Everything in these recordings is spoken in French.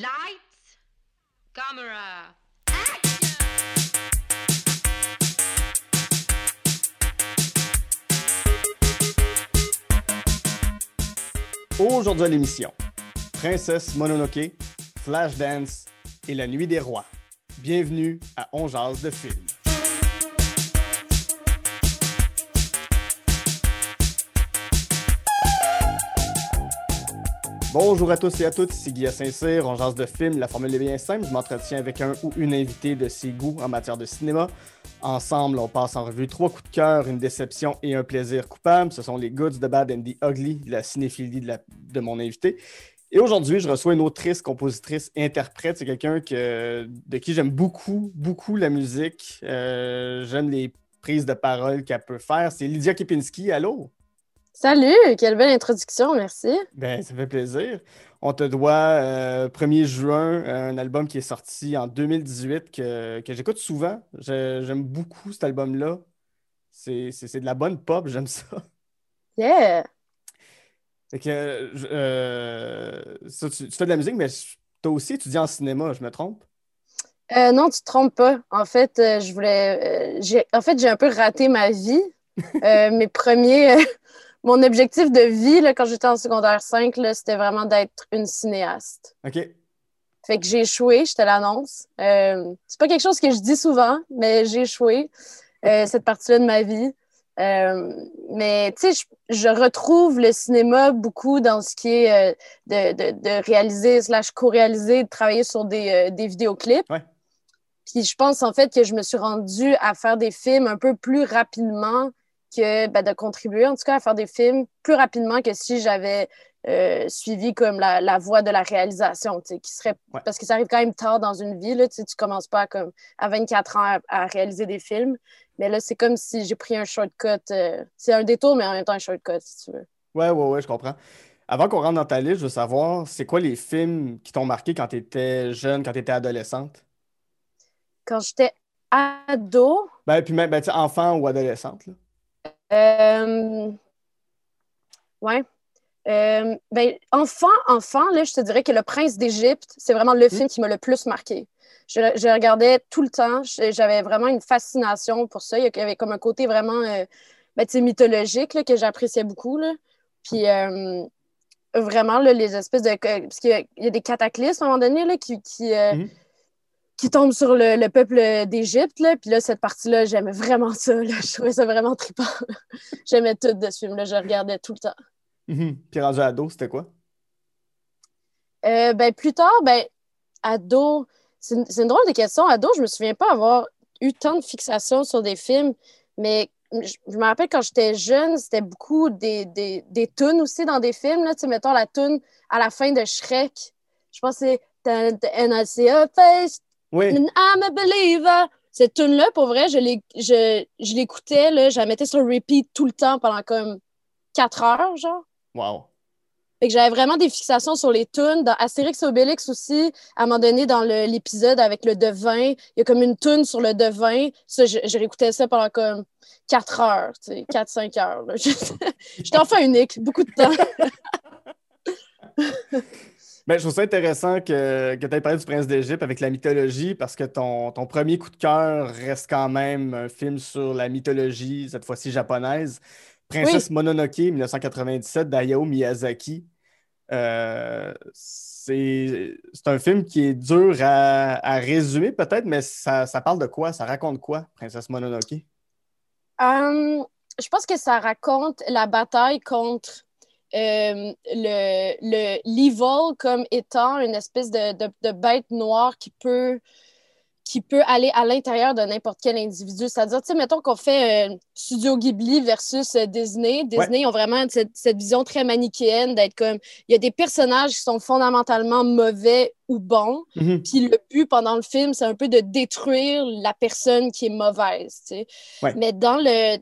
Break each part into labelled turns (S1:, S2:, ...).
S1: Lights, camera.
S2: Aujourd'hui à l'émission, Princesse Mononoke, Flashdance et La Nuit des Rois. Bienvenue à On de film. Bonjour à tous et à toutes, ici Guy Saint-Cyr, on jase de film, la formule est bien simple, je m'entretiens avec un ou une invitée de ses goûts en matière de cinéma. Ensemble, on passe en revue trois coups de cœur, une déception et un plaisir coupable. Ce sont les goods, the bad and the ugly la cinéphilie de, mon invité. Et aujourd'hui, je reçois une autrice, compositrice, interprète. C'est quelqu'un que, de qui j'aime beaucoup, beaucoup la musique. Euh, j'aime les prises de parole qu'elle peut faire. C'est Lydia Kipinski. Allô?
S3: Salut, quelle belle introduction, merci.
S2: Ben, ça fait plaisir. On te doit, euh, 1er juin, un album qui est sorti en 2018 que, que j'écoute souvent. J'aime beaucoup cet album-là. C'est de la bonne pop, j'aime ça.
S3: Yeah.
S2: Fait que, euh, ça, tu, tu fais de la musique, mais toi aussi étudié en cinéma, je me trompe?
S3: Euh, non, tu te trompes pas. En fait, euh, je voulais. euh, j'ai, en fait, j'ai un peu raté ma vie. Euh, mes premiers. Mon objectif de vie, là, quand j'étais en secondaire 5, là, c'était vraiment d'être une cinéaste.
S2: OK.
S3: Fait que j'ai échoué, je te l'annonce. Euh, c'est pas quelque chose que je dis souvent, mais j'ai échoué euh, cette partie-là de ma vie. Euh, mais tu sais, je, je retrouve le cinéma beaucoup dans ce qui est de, de, de réaliser, slash co-réaliser, de travailler sur des, des vidéoclips.
S2: Ouais.
S3: Puis je pense en fait que je me suis rendue à faire des films un peu plus rapidement que ben, de contribuer, en tout cas, à faire des films plus rapidement que si j'avais euh, suivi comme la, la voie de la réalisation, qui serait
S2: Ouais.
S3: parce que ça arrive quand même tard dans une vie, là, tu commences pas à, comme à 24 ans à, à réaliser des films, mais là, c'est comme si j'ai pris un shortcut, euh, c'est un détour, mais en même temps un shortcut, si tu veux.
S2: Ouais, ouais, ouais, je comprends. Avant qu'on rentre dans ta liste, je veux savoir, c'est quoi les films qui t'ont marqué quand tu étais jeune, quand tu étais adolescente?
S3: Quand j'étais ado,
S2: Ben, puis même, ben, tu sais, enfant ou adolescente, là.
S3: Euh, ouais, Euh, ben, enfant, enfant, là, je te dirais que Le Prince d'Égypte, c'est vraiment le film qui m'a le plus marqué. Je, je le regardais tout le temps. J'avais vraiment une fascination pour ça. Il y avait comme un côté vraiment euh, ben, mythologique là, que j'appréciais beaucoup. Là. Puis euh, vraiment, là, les espèces de. Parce qu'il y a- il y a des cataclysmes à un moment donné là, qui, qui,
S2: Mhm.
S3: Qui tombent sur le, le peuple d'Égypte. là. Puis là, cette partie-là, j'aimais vraiment ça. là. Je trouvais ça vraiment trippant. J'aimais tout de ce film-là. Je regardais tout le temps.
S2: Mhm. Puis rendu ado, c'était quoi?
S3: Euh, ben, plus tard, ben, ado, c'est une, c'est une drôle de question. Ado, je me souviens pas avoir eu tant de fixation sur des films, mais je, je me rappelle quand j'étais jeune, c'était beaucoup des, des, des tunes aussi dans des films. Là. Tu sais, mettons la tune à la fin de Shrek. Je pense que c'est And I see a face,
S2: Oui.
S3: I'm a believer. Cette tune-là, pour vrai, je l'ai- je, je l'écoutais, je la mettais sur repeat tout le temps pendant comme quatre heures, genre.
S2: Wow.
S3: Fait que j'avais vraiment des fixations sur les tunes. Dans Astérix et Obélix aussi, à un moment donné, dans l'épisode avec le devin, il y a comme une tune sur le devin. Ça, je, je réécoutais ça pendant comme 4 heures, tu sais, 4-5 heures. J'étais enfant unique, beaucoup de temps.
S2: Ben, je trouve ça intéressant que, que tu aies parlé du Prince d'Égypte avec la mythologie parce que ton, ton premier coup de cœur reste quand même un film sur la mythologie, cette fois-ci japonaise. Princesse Mononoke, 1997, d'Hayao Miyazaki. Euh, c'est un film qui est dur à, à résumer peut-être, mais ça, ça parle de quoi? Ça raconte quoi, Princesse Mononoke?
S3: Hum, je pense que ça raconte la bataille contre euh, le, le, l'evil comme étant une espèce de, de, de bête noire qui peut, qui peut aller à l'intérieur de n'importe quel individu. C'est-à-dire, tu sais, mettons qu'on fait euh, Studio Ghibli versus euh, Disney. Disney ont vraiment cette, cette vision très manichéenne d'être comme, il y a des personnages qui sont fondamentalement mauvais ou bons,
S2: Mhm.
S3: puis le but pendant le film, c'est un peu de détruire la personne qui est mauvaise. tu sais.
S2: Ouais.
S3: Mais dans, le,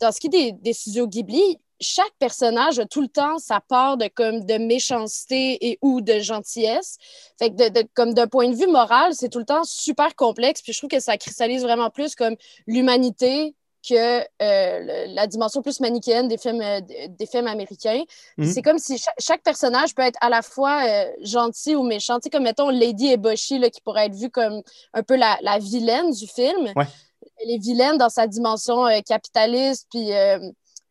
S3: dans ce qui est des, des studios Ghibli, chaque personnage a tout le temps sa part de, comme, de méchanceté et ou de gentillesse. Fait que de, de- comme d'un point de vue moral, c'est tout le temps super complexe. Puis je trouve que ça cristallise vraiment plus comme l'humanité que euh, la dimension plus manichéenne des films, euh, des films américains.
S2: Mhm.
S3: C'est comme si cha- chaque, personnage peut être à la fois euh, gentil ou méchant. Tu sais, comme mettons Lady Eboshi, là, qui pourrait être vue comme un peu la, la vilaine du film.
S2: Ouais.
S3: Elle est vilaine dans sa dimension capitaliste, puis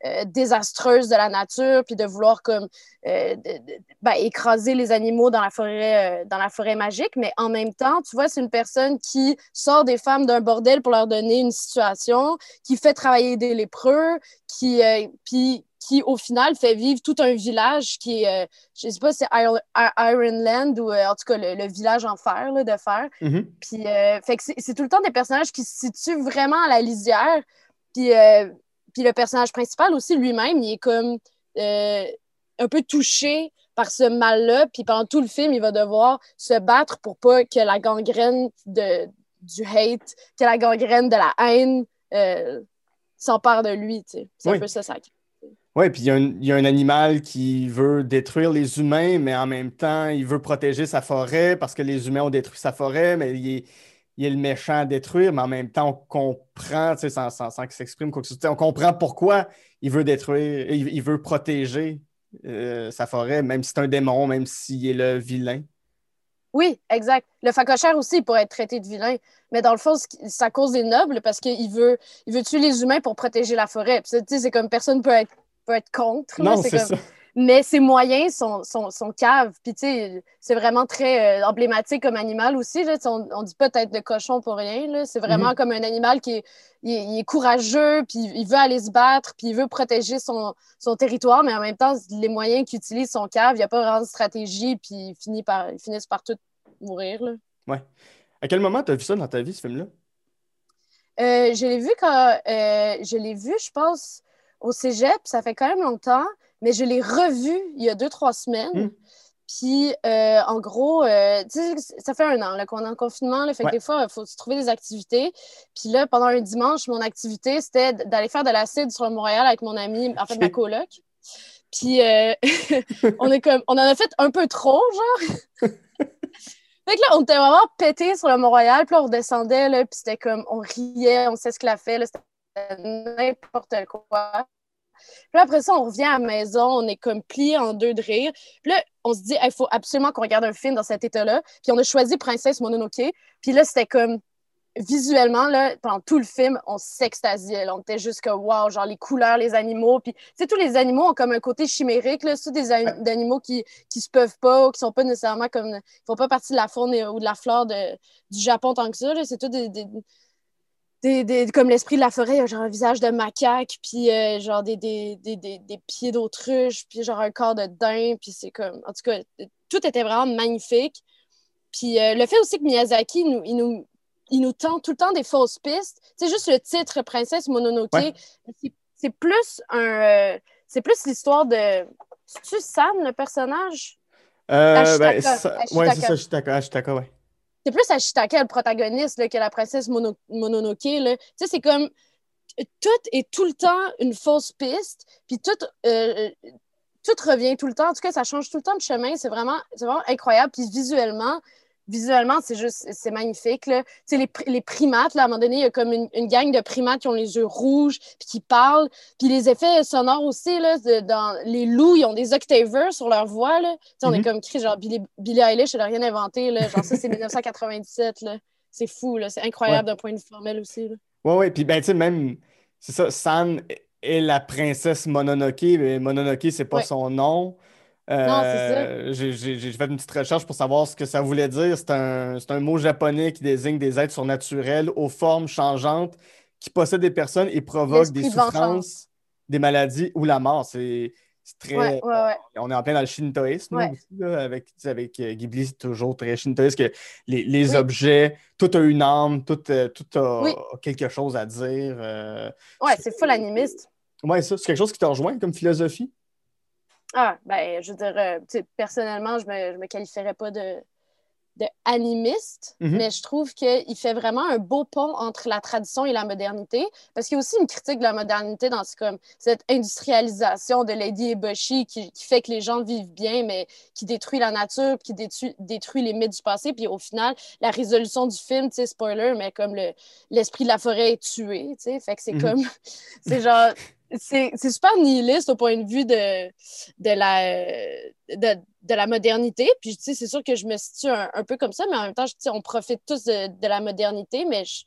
S3: euh, désastreuse de la nature, puis de vouloir comme euh, de- de- ben, écraser les animaux dans la forêt, euh, dans la forêt magique. Mais en même temps, tu vois, c'est une personne qui sort des femmes d'un bordel pour leur donner une situation, qui fait travailler des lépreux, qui, puis qui, au final, fait vivre tout un village qui est, je sais pas c'est Ir- Ir- Ironland ou en tout cas le, le village en fer, là, de fer.
S2: Mhm.
S3: Puis, fait que c'est tout le temps des personnages qui se situent vraiment à la lisière. Puis, puis le personnage principal aussi, lui-même, il est comme euh, un peu touché par ce mal-là. Puis pendant tout le film, il va devoir se battre pour pas que la gangrène de, du hate, que la gangrène de la haine euh, s'empare de lui. tu sais. C'est
S2: Oui.
S3: un peu ça, ça.
S2: Ouais, puis il y, a un- il y a un animal qui veut détruire les humains, mais en même temps, il veut protéger sa forêt parce que les humains ont détruit sa forêt, mais il est, il est le méchant à détruire, mais en même temps, on comprend, tu sais, sans, sans, sans qu'il s'exprime quoi que ce soit, on comprend pourquoi il veut détruire, il, il veut protéger euh, sa forêt, même si c'est un démon, même s'il est le vilain.
S3: Oui, exact. Le facochère aussi, pourrait être traité de vilain. Mais dans le fond, c'est à cause des nobles parce qu'il veut, il veut tuer les humains pour protéger la forêt. C'est comme personne peut être, peut être contre.
S2: Non, c'est
S3: comme...
S2: ça.
S3: Mais ses moyens sont, sont, sont caves. Puis, tu sais, c'est vraiment très euh, emblématique comme animal aussi. Là. On, on dit pas tête de cochon pour rien. C'est vraiment
S2: Mhm.
S3: comme un animal qui est, il est, il est courageux, puis il veut aller se battre, puis il veut protéger son, son territoire, mais en même temps, les moyens qu'il utilise sont caves. Il n'y a pas vraiment de stratégie, puis il finit par, ils finissent par tout mourir. Là.
S2: À quel moment tu as vu ça dans ta vie, ce film-là?
S3: Euh, je l'ai vu quand euh, je l'ai vu, je pense, au Cégep, ça fait quand même longtemps, mais je l'ai revu il y a deux, trois semaines.
S2: Mm.
S3: Puis, euh, en gros, euh, ça fait un an qu'on est en confinement, là, fait
S2: Ouais.
S3: que des fois, il faut se trouver des activités. Puis là, pendant un dimanche, mon activité, c'était d'aller faire de l'acide sur Montréal avec mon ami, en fait, ma coloc. Puis, euh, on, est comme, on en a fait un peu trop, genre. Fait que là, on était vraiment pété sur le Mont-Royal, puis là, on redescendait, là, puis c'était comme, on riait, on s'esclaffait, là, c'était n'importe quoi. Puis après ça, on revient à la maison, on est comme plié en deux de rire. Puis là, on se dit, il faut absolument qu'on regarde un film dans cet état-là. Puis on a choisi Princesse Mononoke. Puis là, c'était comme, visuellement, là, pendant tout le film, on s'extasiait. On était juste comme, wow, genre les couleurs, les animaux. Puis, tu sais, tous les animaux ont comme un côté chimérique, là. C'est des, an- des animaux qui, qui se peuvent pas, ou qui sont pas nécessairement comme, font pas partie de la faune ou de la flore de, du Japon tant que ça. C'est tout des, des, des- des- comme l'esprit de la forêt, il y a genre un visage de macaque, puis euh, genre des, des, des, des, des pieds d'autruche, puis genre un corps de daim, puis c'est comme, en tout cas, tout était vraiment magnifique. Puis euh, le fait aussi que Miyazaki, nous, il, nous, il nous tend tout le temps des fausses pistes. C'est juste le titre Princesse Mononoke.
S2: Ouais.
S3: C'est- plus un. euh, c'est plus l'histoire de. C'est-tu San, le personnage?
S2: Euh,
S3: Ashitaka.
S2: ben, ça- ouais,
S3: Ashitaka.
S2: c'est ça, Ashitaka, Ashitaka, ouais.
S3: C'est plus Ashitaka, le protagoniste, là, que la princesse Mono- Mononoke. c'est comme. Tout est tout le temps une fausse piste, puis tout. euh, tout revient tout le temps. En tout cas, ça change tout le temps de chemin. C'est vraiment incroyable. Puis visuellement, visuellement, c'est juste, c'est magnifique. Là. Les, les primates, là, à un moment donné, il y a comme une, une gang de primates qui ont les yeux rouges, puis qui parlent. Puis les effets sonores aussi, là, de- dans les loups, ils ont des octavers sur leur voix. Là. Tu sais, on est
S2: Mhm.
S3: comme Chris, genre Billie, Billie Eilish, elle n'a rien inventé. Là. Genre, ça, c'est 1997. Là. C'est fou, là. C'est incroyable d'un point de vue formel aussi. Là.
S2: Ouais, ouais, puis ben, tu sais, même, c'est ça, San est la princesse Mononoke, mais Mononoke, c'est pas
S3: Ouais.
S2: son nom. Euh, j'ai fait une petite recherche pour savoir ce que ça voulait dire. C'est un, un mot japonais qui désigne des êtres surnaturels aux formes changeantes qui possèdent des personnes et provoquent des souffrances, des maladies ou la mort. C'est très.
S3: Ouais, ouais, ouais.
S2: On est en plein dans le shintoïsme là,
S3: Ouais.
S2: aussi, là, avec, avec euh, Ghibli, c'est toujours très shintoïste que les, les
S3: Oui.
S2: objets, tout a une âme, tout, euh, tout a
S3: Oui.
S2: quelque chose à dire. euh.
S3: Ouais, c'est full animiste.
S2: Ouais, ça, c'est quelque chose qui te rejoint comme philosophie?
S3: Ah, ben, je veux dire, euh, personnellement, je me, je me qualifierais pas de, de animiste,
S2: Mhm.
S3: mais je trouve qu'il fait vraiment un beau pont entre la tradition et la modernité, parce qu'il y a aussi une critique de la modernité dans ce, comme, cette industrialisation de Lady Eboshi qui, qui fait que les gens vivent bien, mais qui détruit la nature, qui détruit, détruit les mythes du passé, puis au final, la résolution du film, tu sais, spoiler, mais comme le- l'esprit de la forêt est tué, tu sais, fait que c'est
S2: Mhm.
S3: comme, c'est genre, c'est super nihiliste au point de vue de, de, la, de, de la modernité. Puis, tu sais, c'est sûr que je me situe un, un peu comme ça, mais en même temps, je- tu sais, on profite tous de, de la modernité, mais, je-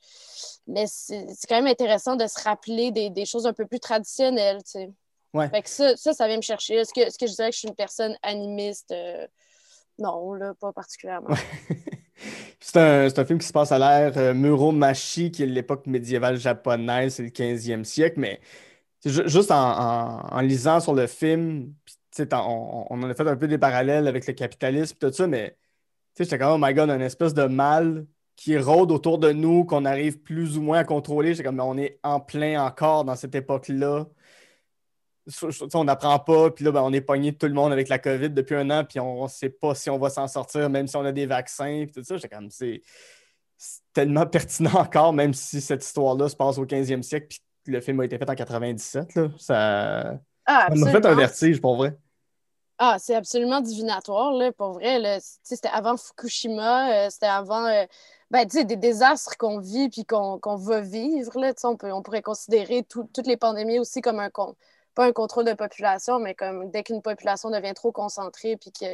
S3: mais c'est quand même intéressant de se rappeler des, des choses un peu plus traditionnelles, tu sais.
S2: Ouais.
S3: Fait que ça, ça, ça vient me chercher. Est-ce que, que je dirais que je suis une personne animiste? Euh, non, là, pas particulièrement.
S2: C'est un, un film qui se passe à l'ère euh, Muromachi, qui est l'époque médiévale japonaise, c'est le 15e siècle, mais juste en, lisant sur le film, on, on en a fait un peu des parallèles avec le capitalisme et tout ça, mais j'étais comme, oh my god, une espèce de mal qui rôde autour de nous, qu'on arrive plus ou moins à contrôler. J'étais comme, on est en plein encore dans cette époque-là. On n'apprend pas, puis là, ben, on est pogné tout le monde avec la COVID depuis un an, puis on ne sait pas si on va s'en sortir, même si on a des vaccins, puis tout ça. J'étais comme, c'est tellement pertinent encore, même si cette histoire-là se passe au 15e siècle, le film a été fait en 97. Là. Ça
S3: Ah,
S2: ça m'a fait un vertige, pour vrai.
S3: Ah, c'est absolument divinatoire, là, pour vrai. C'était avant Fukushima, euh, c'était avant euh, ben, tu sais, des désastres qu'on vit puis qu'on qu'on va vivre. Là, on, peut, on pourrait considérer tout- toutes les pandémies aussi comme un con- pas un contrôle de population, mais comme dès qu'une population devient trop concentrée puis qu'il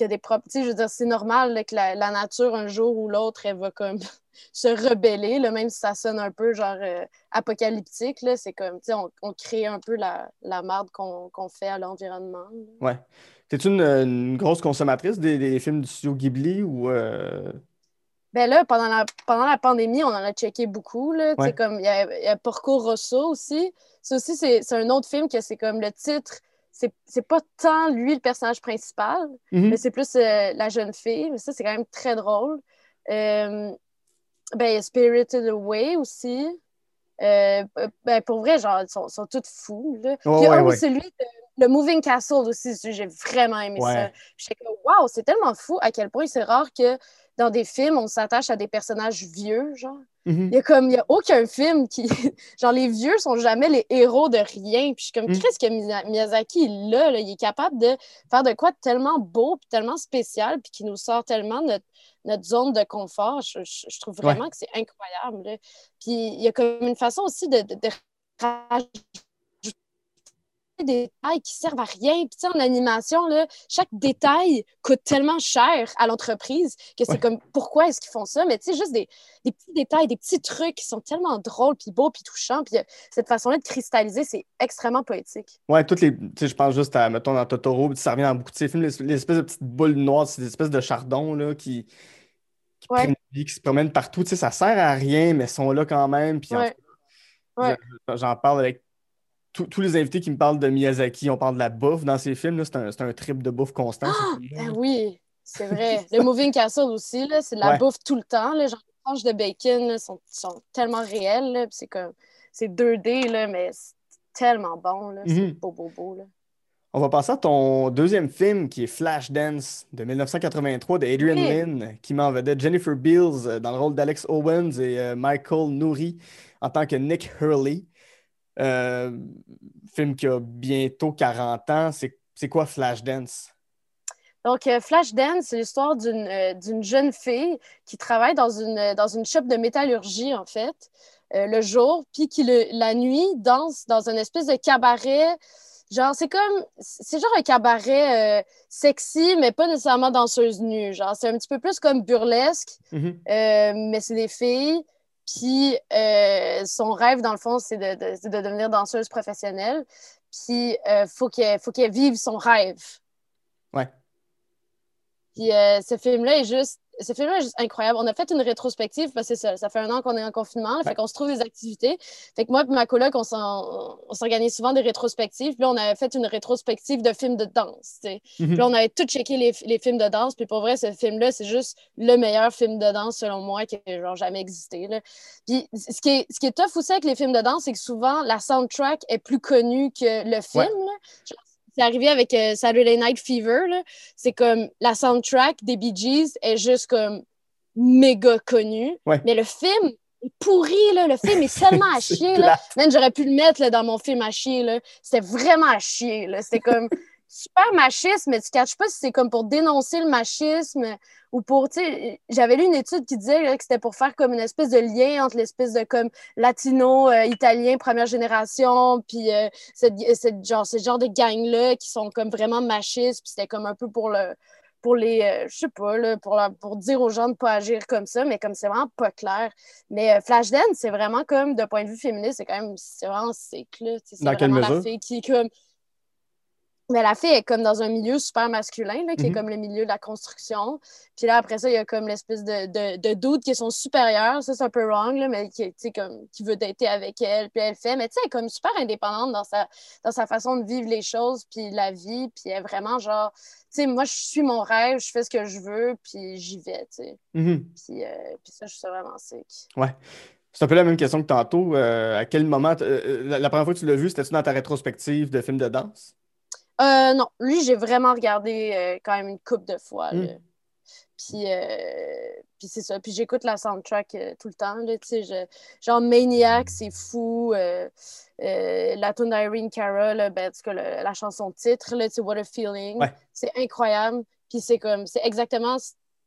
S3: y, a- des propres. Je veux dire, c'est normal que la, nature, un jour ou l'autre, elle va comme se rebeller, là, même si ça sonne un peu genre euh, apocalyptique. C'est comme, tu sais, on, on crée un peu la, la marde qu'on fait à l'environnement.
S2: Ouais. T'es-tu une, une grosse consommatrice des, des films du studio Ghibli ou. euh,
S3: Ben là, pendant la, pendant la pandémie, on en a checké beaucoup. Là,
S2: Ouais.
S3: comme il y a, il y a Porco Rosso aussi. Ça aussi, c'est c'est un autre film que c'est comme le titre. C'est c'est pas tant lui le personnage principal,
S2: mhm.
S3: mais c'est plus euh, la jeune fille. Mais ça, c'est quand même très drôle. Euh, ben, il y a Spirited Away aussi. Euh, ben, pour vrai, genre, ils sont, sont tous fous. Là. Puis,
S2: ouais, ouais.
S3: celui de le Moving Castle aussi, j'ai vraiment aimé ça.
S2: Ouais.
S3: J'étais comme, waouh, c'est tellement fou à quel point c'est rare que dans des films, on s'attache à des personnages vieux, genre.
S2: Mhm.
S3: Il y a comme, il y a aucun film qui. genre, les vieux sont jamais les héros de rien. Puis je suis comme,
S2: Mm.
S3: qu'est-ce que Miya- Miyazaki, là, là, il est capable de faire de quoi de tellement beau, puis tellement spécial, puis qui nous sort tellement de notre, notre zone de confort. Je, je- je trouve vraiment que c'est incroyable. là. Puis il y a comme une façon aussi de, de, de rajouter des détails qui servent à rien. Puis tu sais, en animation, là, chaque détail coûte tellement cher à l'entreprise que c'est
S2: Ouais.
S3: comme, pourquoi est-ce qu'ils font ça? Mais tu sais, juste des, des petits détails, des petits trucs qui sont tellement drôles, puis beaux, puis touchants. Puis euh, cette façon-là de cristalliser, c'est extrêmement poétique.
S2: Ouais, toutes les. Tu sais, je pense juste à, mettons, dans Totoro, puis ça revient dans beaucoup de ces films, les, les espèces de petites boules noires, c'est des espèces de chardons, là, qui, qui
S3: Ouais.
S2: prennent vie, qui se promènent partout. Tu sais, ça sert à rien, mais sont là quand même. Puis
S3: Ouais.
S2: j'en parle avec tous- tous les invités qui me parlent de Miyazaki. On parle de la bouffe dans ces films. C'est un, trip de bouffe constant. ce film-là.
S3: Ben oui, c'est vrai. Le Moving Castle aussi, c'est de la
S2: Ouais.
S3: bouffe tout le temps. Là, genre, les tranches de bacon là, sont, sont tellement réelles. C'est comme, c'est 2D, là, mais c'est tellement bon. C'est
S2: Mhm.
S3: beau, beau, beau. Là.
S2: On va passer à ton deuxième film qui est Flashdance de 1983 de Adrian
S3: Oui.
S2: Lynn, qui met en vedette Jennifer Beals euh, dans le rôle d'Alex Owens et euh, Michael Nouri en tant que Nick Hurley. Euh, film qui a bientôt 40 ans. C'est quoi Flashdance?
S3: Donc, euh, Flashdance, c'est l'histoire d'une euh, d'une jeune fille qui travaille dans une, dans une shop de métallurgie, en fait, le jour, puis qui, le- la nuit, danse dans une espèce de cabaret. Genre, c'est comme, c'est genre un cabaret sexy, mais pas nécessairement danseuse nue. Genre, c'est un petit peu plus comme burlesque,
S2: Mhm.
S3: euh, mais c'est des filles. Puis euh, son rêve, dans le fond, c'est de, de- de devenir danseuse professionnelle. Puis euh, faut qu'elle faut qu'elle vive son rêve.
S2: Ouais.
S3: Puis euh, ce film-là est juste. Ce film-là est juste incroyable. On a fait une rétrospective parce que ça, ça fait un an qu'on est en confinement. là,
S2: Ouais.
S3: Fait qu'on se trouve des activités. Fait que moi et ma coloc, on s'organise souvent des rétrospectives. Puis là, on avait fait une rétrospective de films de danse. sais.
S2: Mhm.
S3: Puis là, on avait tout checké les, les films de danse. Puis pour vrai, ce film-là, c'est juste le meilleur film de danse, selon moi, qui a genre jamais existé. Là. Puis ce qui, est, ce qui est tough aussi avec les films de danse, c'est que souvent, la soundtrack est plus connue que le film. Genre, c'est arrivé avec euh, Saturday Night Fever. C'est comme la soundtrack des Bee Gees est juste comme méga connue.
S2: Ouais.
S3: Mais le film est pourri, là. Le film est seulement à chier. Là. Man, j'aurais pu le mettre là, dans mon film à chier. C'était vraiment à chier. C'était comme super machiste, mais tu ne catches pas si c'est comme pour dénoncer le machisme ou pour, tu sais, j'avais lu une étude qui disait là, que c'était pour faire comme une espèce de lien entre l'espèce de comme latino, euh, italien, première génération, puis euh, cette, cette genre, ce genre de gang-là qui sont comme vraiment machistes, puis c'était comme un peu pour le pour les, euh, je sais pas, là, pour, la- pour dire aux gens de pas agir comme ça, mais comme c'est vraiment pas clair. Mais euh, Flashdance, c'est vraiment comme, de point de vue féministe, c'est quand même, c'est vraiment sick, là. Sais, C'est
S2: Dans quelle
S3: vraiment la
S2: mesure?
S3: fille qui est comme... Mais la fille est comme dans un milieu super masculin, là, qui est
S2: Mhm.
S3: comme le milieu de la construction. Puis là, après ça, il y a comme l'espèce de, de, de dude qui est son supérieur. Ça, c'est un peu wrong, là, mais qui, tu sais, comme, qui veut dater avec elle. Puis elle fait. Mais tu sais, elle est comme super indépendante dans sa, dans sa façon de vivre les choses, puis la vie. Puis elle est vraiment genre, tu sais, moi, je suis mon rêve, je fais ce que je veux, puis j'y vais, tu sais.
S2: Mhm.
S3: Puis, euh, puis ça, je suis vraiment sick.
S2: C'est un peu la même question que tantôt. Euh, à quel moment, euh, la, la première fois que tu l'as vu, c'était-tu dans ta rétrospective de films de danse?
S3: Euh, non, lui, j'ai vraiment regardé euh, quand même une couple de fois.
S2: Mm.
S3: là. Puis, euh, puis c'est ça. Puis j'écoute la soundtrack tout le temps. Là, je- genre Maniac, c'est fou. la tune d'Irene Cara, là, ben, le- la chanson titre, là, What a Feeling.
S2: Ouais.
S3: C'est incroyable. Puis c'est comme, c'est exactement.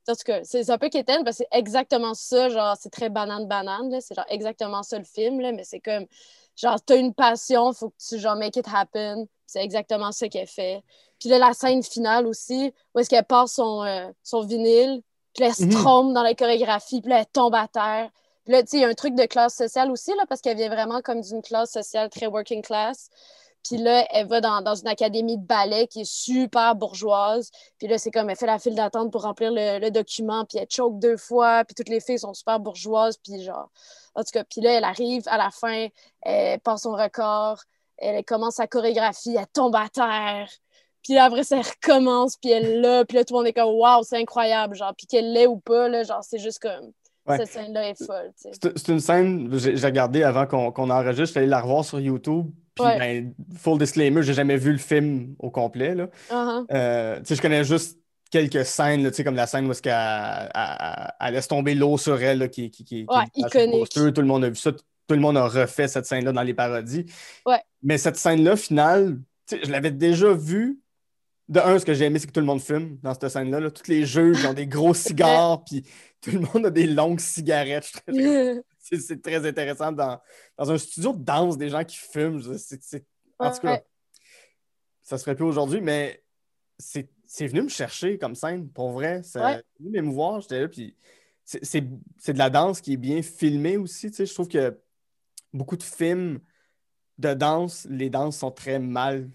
S3: En tout cas, c'est un peu quétaine parce que c'est exactement ça. Genre, c'est très banane-banane. C'est genre exactement ça le film. Là, mais c'est comme, genre, t'as une passion, faut que tu, genre, make it happen. C'est exactement ça qu'elle fait. Puis là, la scène finale aussi, où est-ce qu'elle passe son, euh, son vinyle, puis là, elle se
S2: Mhm.
S3: trompe dans la chorégraphie, puis là, elle tombe à terre. Puis là, tu sais, il y a un truc de classe sociale aussi, là, parce qu'elle vient vraiment comme d'une classe sociale très working class. Puis là, elle va dans, dans une académie de ballet qui est super bourgeoise. Puis là, c'est comme, elle fait la file d'attente pour remplir le, le document, puis elle choke deux fois, puis toutes les filles sont super bourgeoises, puis genre... En tout cas, puis là, elle arrive à la fin, elle passe son record, elle commence sa chorégraphie, elle tombe à terre. Puis là, après, ça recommence, puis elle l'a, puis là, tout le monde est comme, waouh, c'est incroyable, genre, puis qu'elle l'ait ou pas, là, genre, c'est juste comme,
S2: Ouais.
S3: cette scène-là est folle, tu sais.
S2: C'est une scène, j'ai j'ai regardé avant qu'on enregistre, je suis allé la revoir sur YouTube. Puis,
S3: Ouais.
S2: ben, full disclaimer, j'ai jamais vu le film au complet. Là. Euh, tu sais, je connais juste quelques scènes, là, tu sais, comme la scène où elle- elle- elle laisse tomber l'eau sur elle, là, qui, qui, qui,
S3: Ouais, iconique.
S2: poster. Tout le monde a vu ça. Tout le monde a refait cette scène-là dans les parodies.
S3: Ouais.
S2: Mais cette scène-là, finale, je l'avais déjà vue. De un, ce que j'ai aimé, c'est que tout le monde fume dans cette scène-là. là. Tous les juges ont des gros cigares, puis tout le monde a des longues cigarettes. C'est très intéressant dans, dans un studio de danse, des gens qui fument. c'est- en tout cas, ça se ferait plus aujourd'hui, mais c'est venu me chercher comme scène, pour vrai. C'est
S3: Ouais.
S2: venu m'émouvoir, j'étais là, puis c'est de la danse qui est bien filmée aussi. tu sais. Je trouve que beaucoup de films de danse, les danses sont très mal.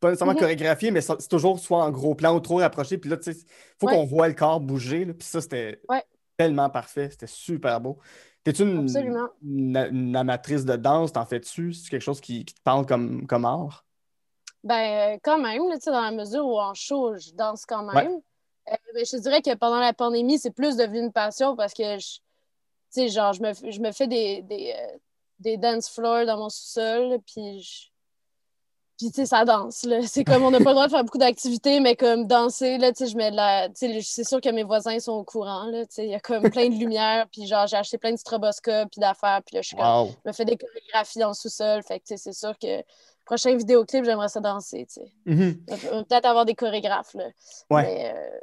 S2: Pas nécessairement
S3: Mhm.
S2: chorégraphiées, mais c'est toujours soit en gros plan ou trop rapproché. Puis là, tu sais, faut
S3: Ouais.
S2: qu'on voit le corps bouger. là. Puis ça, c'était
S3: Ouais.
S2: tellement parfait. C'était super beau. T'es-tu une, une- une amatrice de danse? T'en fais-tu? C'est quelque chose qui, qui te parle comme, comme art?
S3: Ben, euh, quand même, là, tu sais, dans la mesure où en show, je danse quand
S2: Ouais.
S3: même. Euh, ben, je te dirais que pendant la pandémie, c'est plus devenu une passion parce que, je- tu sais, genre, je me, je me fais des, des, euh, des dance floors dans mon sous-sol, puis je- Puis, tu sais, ça danse, là. C'est comme, on n'a pas le droit de faire beaucoup d'activités, mais comme danser, là, tu sais, je mets de la... Tu sais, c'est sûr que mes voisins sont au courant, là, tu sais, il y a comme plein de lumière, puis genre, j'ai acheté plein de stroboscopes, puis d'affaires, puis là, je suis comme...
S2: Wow!
S3: Je me fais des chorégraphies dans le sous-sol, fait que, tu sais, c'est sûr que prochain vidéoclip, j'aimerais ça danser, tu sais.
S2: Mhm.
S3: Va Peut-être avoir des chorégraphes, là.
S2: Ouais.
S3: Mais, euh,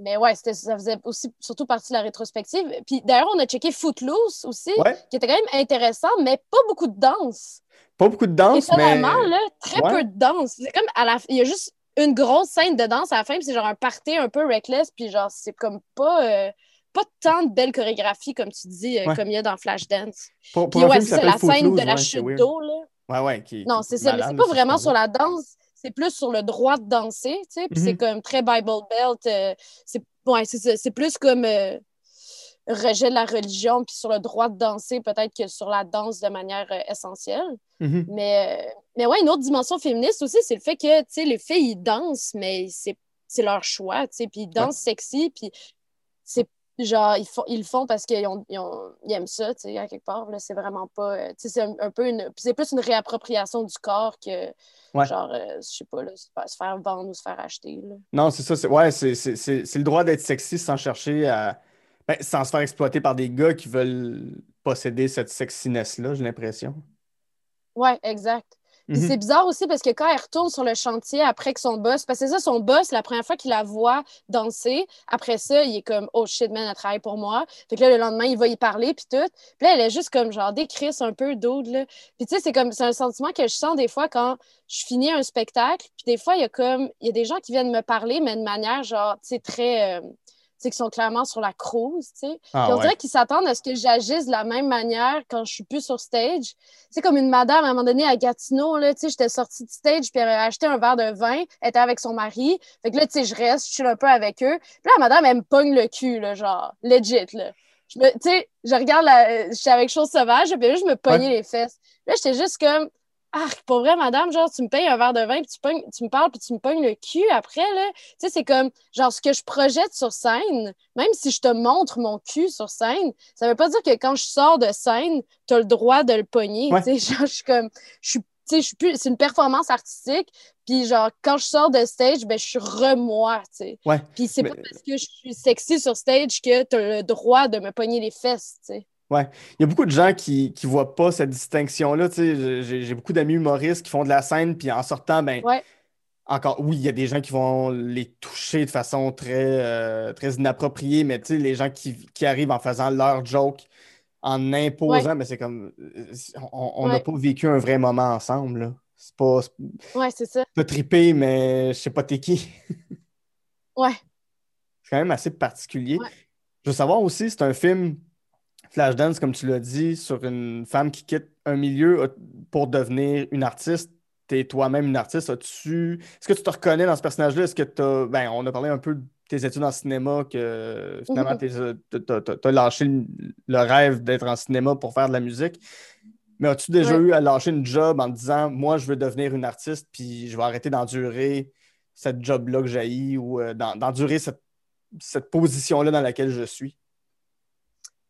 S3: mais ouais, ça faisait aussi surtout partie de la rétrospective. Puis d'ailleurs, on a checké Footloose aussi,
S2: Ouais,
S3: qui était quand même intéressant, mais pas beaucoup de danse.
S2: pas beaucoup de danse, mais.
S3: Étonnamment, là, très
S2: Ouais.
S3: peu de danse. C'est comme à la il y a juste une grosse scène de danse à la fin, puis c'est genre un party un peu reckless, puis genre, c'est comme pas. euh, pas tant de belles chorégraphies, comme tu dis, euh,
S2: Ouais.
S3: comme il y a dans Flashdance.
S2: Pour, pour
S3: Puis ouais, c'est la scène de la chute d'eau, là.
S2: Ouais, ouais, qui,
S3: Non, c'est
S2: est
S3: ça, mais c'est pas vraiment sur la danse, c'est plus sur le droit de danser, tu sais, puis c'est
S2: Mhm.
S3: comme très Bible Belt, euh, c'est ouais, c'est plus comme euh, rejet de la religion, puis sur le droit de danser, peut-être que sur la danse de manière euh, essentielle.
S2: Mhm.
S3: Mais, euh, mais ouais, une autre dimension féministe aussi, c'est le fait que, tu sais, les filles, ils dansent, mais c'est c'est leur choix, tu sais, puis ils dansent sexy, puis c'est genre, ils, font, ils le font parce qu'ils ont, ils ont- ils aiment ça, tu sais, à quelque part. là. C'est vraiment pas. euh, tu sais, c'est un, un peu une. C'est plus une réappropriation du corps que,
S2: Ouais.
S3: genre, euh, je sais pas, là, se faire- se faire vendre ou se faire acheter. Là.
S2: Non, c'est ça. C'est, ouais, c'est, c'est, c'est, c'est le droit d'être sexy sans chercher à. ben, sans se faire exploiter par des gars qui veulent posséder cette sexiness-là, j'ai l'impression.
S3: Ouais, exact.
S2: Mhm.
S3: c'est bizarre aussi parce que quand elle retourne sur le chantier après que son boss, parce que c'est ça, son boss, la première fois qu'il la voit danser, après ça, il est comme Oh shit, man, elle travaille pour moi. Fait que là, le lendemain, il va y parler, puis tout. Puis là, elle est juste comme genre des crises un peu d'aude, là. Puis tu sais, c'est comme, c'est un sentiment que je sens des fois quand je finis un spectacle, puis des fois, il y a comme, il y a des gens qui viennent me parler, mais de manière genre, tu sais, très. euh, qui sont clairement sur la cruise, tu sais.
S2: Ah
S3: on
S2: ouais.
S3: dirait qu'ils s'attendent à ce que j'agisse de la même manière quand je suis plus sur stage. C'est comme une madame, à un moment donné, à Gatineau, là, tu sais, j'étais sortie de stage, puis elle avait acheté un verre de vin, elle était avec son mari. Fait que là, tu sais, je reste, je suis un peu avec eux. Puis là, la madame, elle me pogne le cul, là, genre, legit, là. Je me, tu sais, je regarde la, j'étais avec Chose Sauvage, puis là, je me pognais les fesses. Là, j'étais juste comme, ah, pour vrai, madame, genre, tu me payes un verre de vin, puis tu, pognes- tu me parles, puis tu me pognes le cul après, là. Tu sais, c'est comme, genre, ce que je projette sur scène, même si je te montre mon cul sur scène, ça veut pas dire que quand je sors de scène, tu as le droit de le pogner.
S2: Ouais.
S3: Tu sais, genre, je suis comme, je suis, tu sais, je suis plus, c'est une performance artistique. Puis, genre, quand je sors de stage, ben, je suis re-moi, tu sais.
S2: Ouais.
S3: Puis, c'est
S2: Mais-
S3: pas parce que je suis sexy sur stage que tu as le droit de me pogner les fesses, tu sais.
S2: Il y a beaucoup de gens qui ne voient pas cette distinction-là. J'ai, beaucoup d'amis humoristes qui font de la scène, puis en sortant, ben,
S3: Ouais.
S2: encore, oui, il y a des gens qui vont les toucher de façon très, euh, très inappropriée, mais les gens qui, qui arrivent en faisant leur joke, en imposant, ben, c'est comme, euh, on n'a
S3: Ouais.
S2: pas vécu un vrai moment ensemble, là. C'est pas,
S3: Ouais, c'est ça.
S2: pas trippé, mais je sais pas t'es qui.
S3: Ouais.
S2: C'est quand même assez particulier.
S3: Ouais.
S2: Je veux savoir aussi, c'est un film Flashdance, comme tu l'as dit, sur une femme qui quitte un milieu euh, pour devenir une artiste. T'es toi-même une artiste. As-tu... Est-ce que tu te reconnais dans ce personnage-là? Est-ce que tu Ben, on a parlé un peu de tes études en cinéma, que finalement,
S3: Mhm.
S2: t'as, t'as- t'as lâché le, rêve d'être en cinéma pour faire de la musique. Mais as-tu déjà
S3: Ouais.
S2: eu à lâcher une job en te disant, moi, je veux devenir une artiste, puis je vais arrêter d'endurer cette job-là que j'ai ou euh, d'en- d'endurer cette, cette position-là dans laquelle je suis?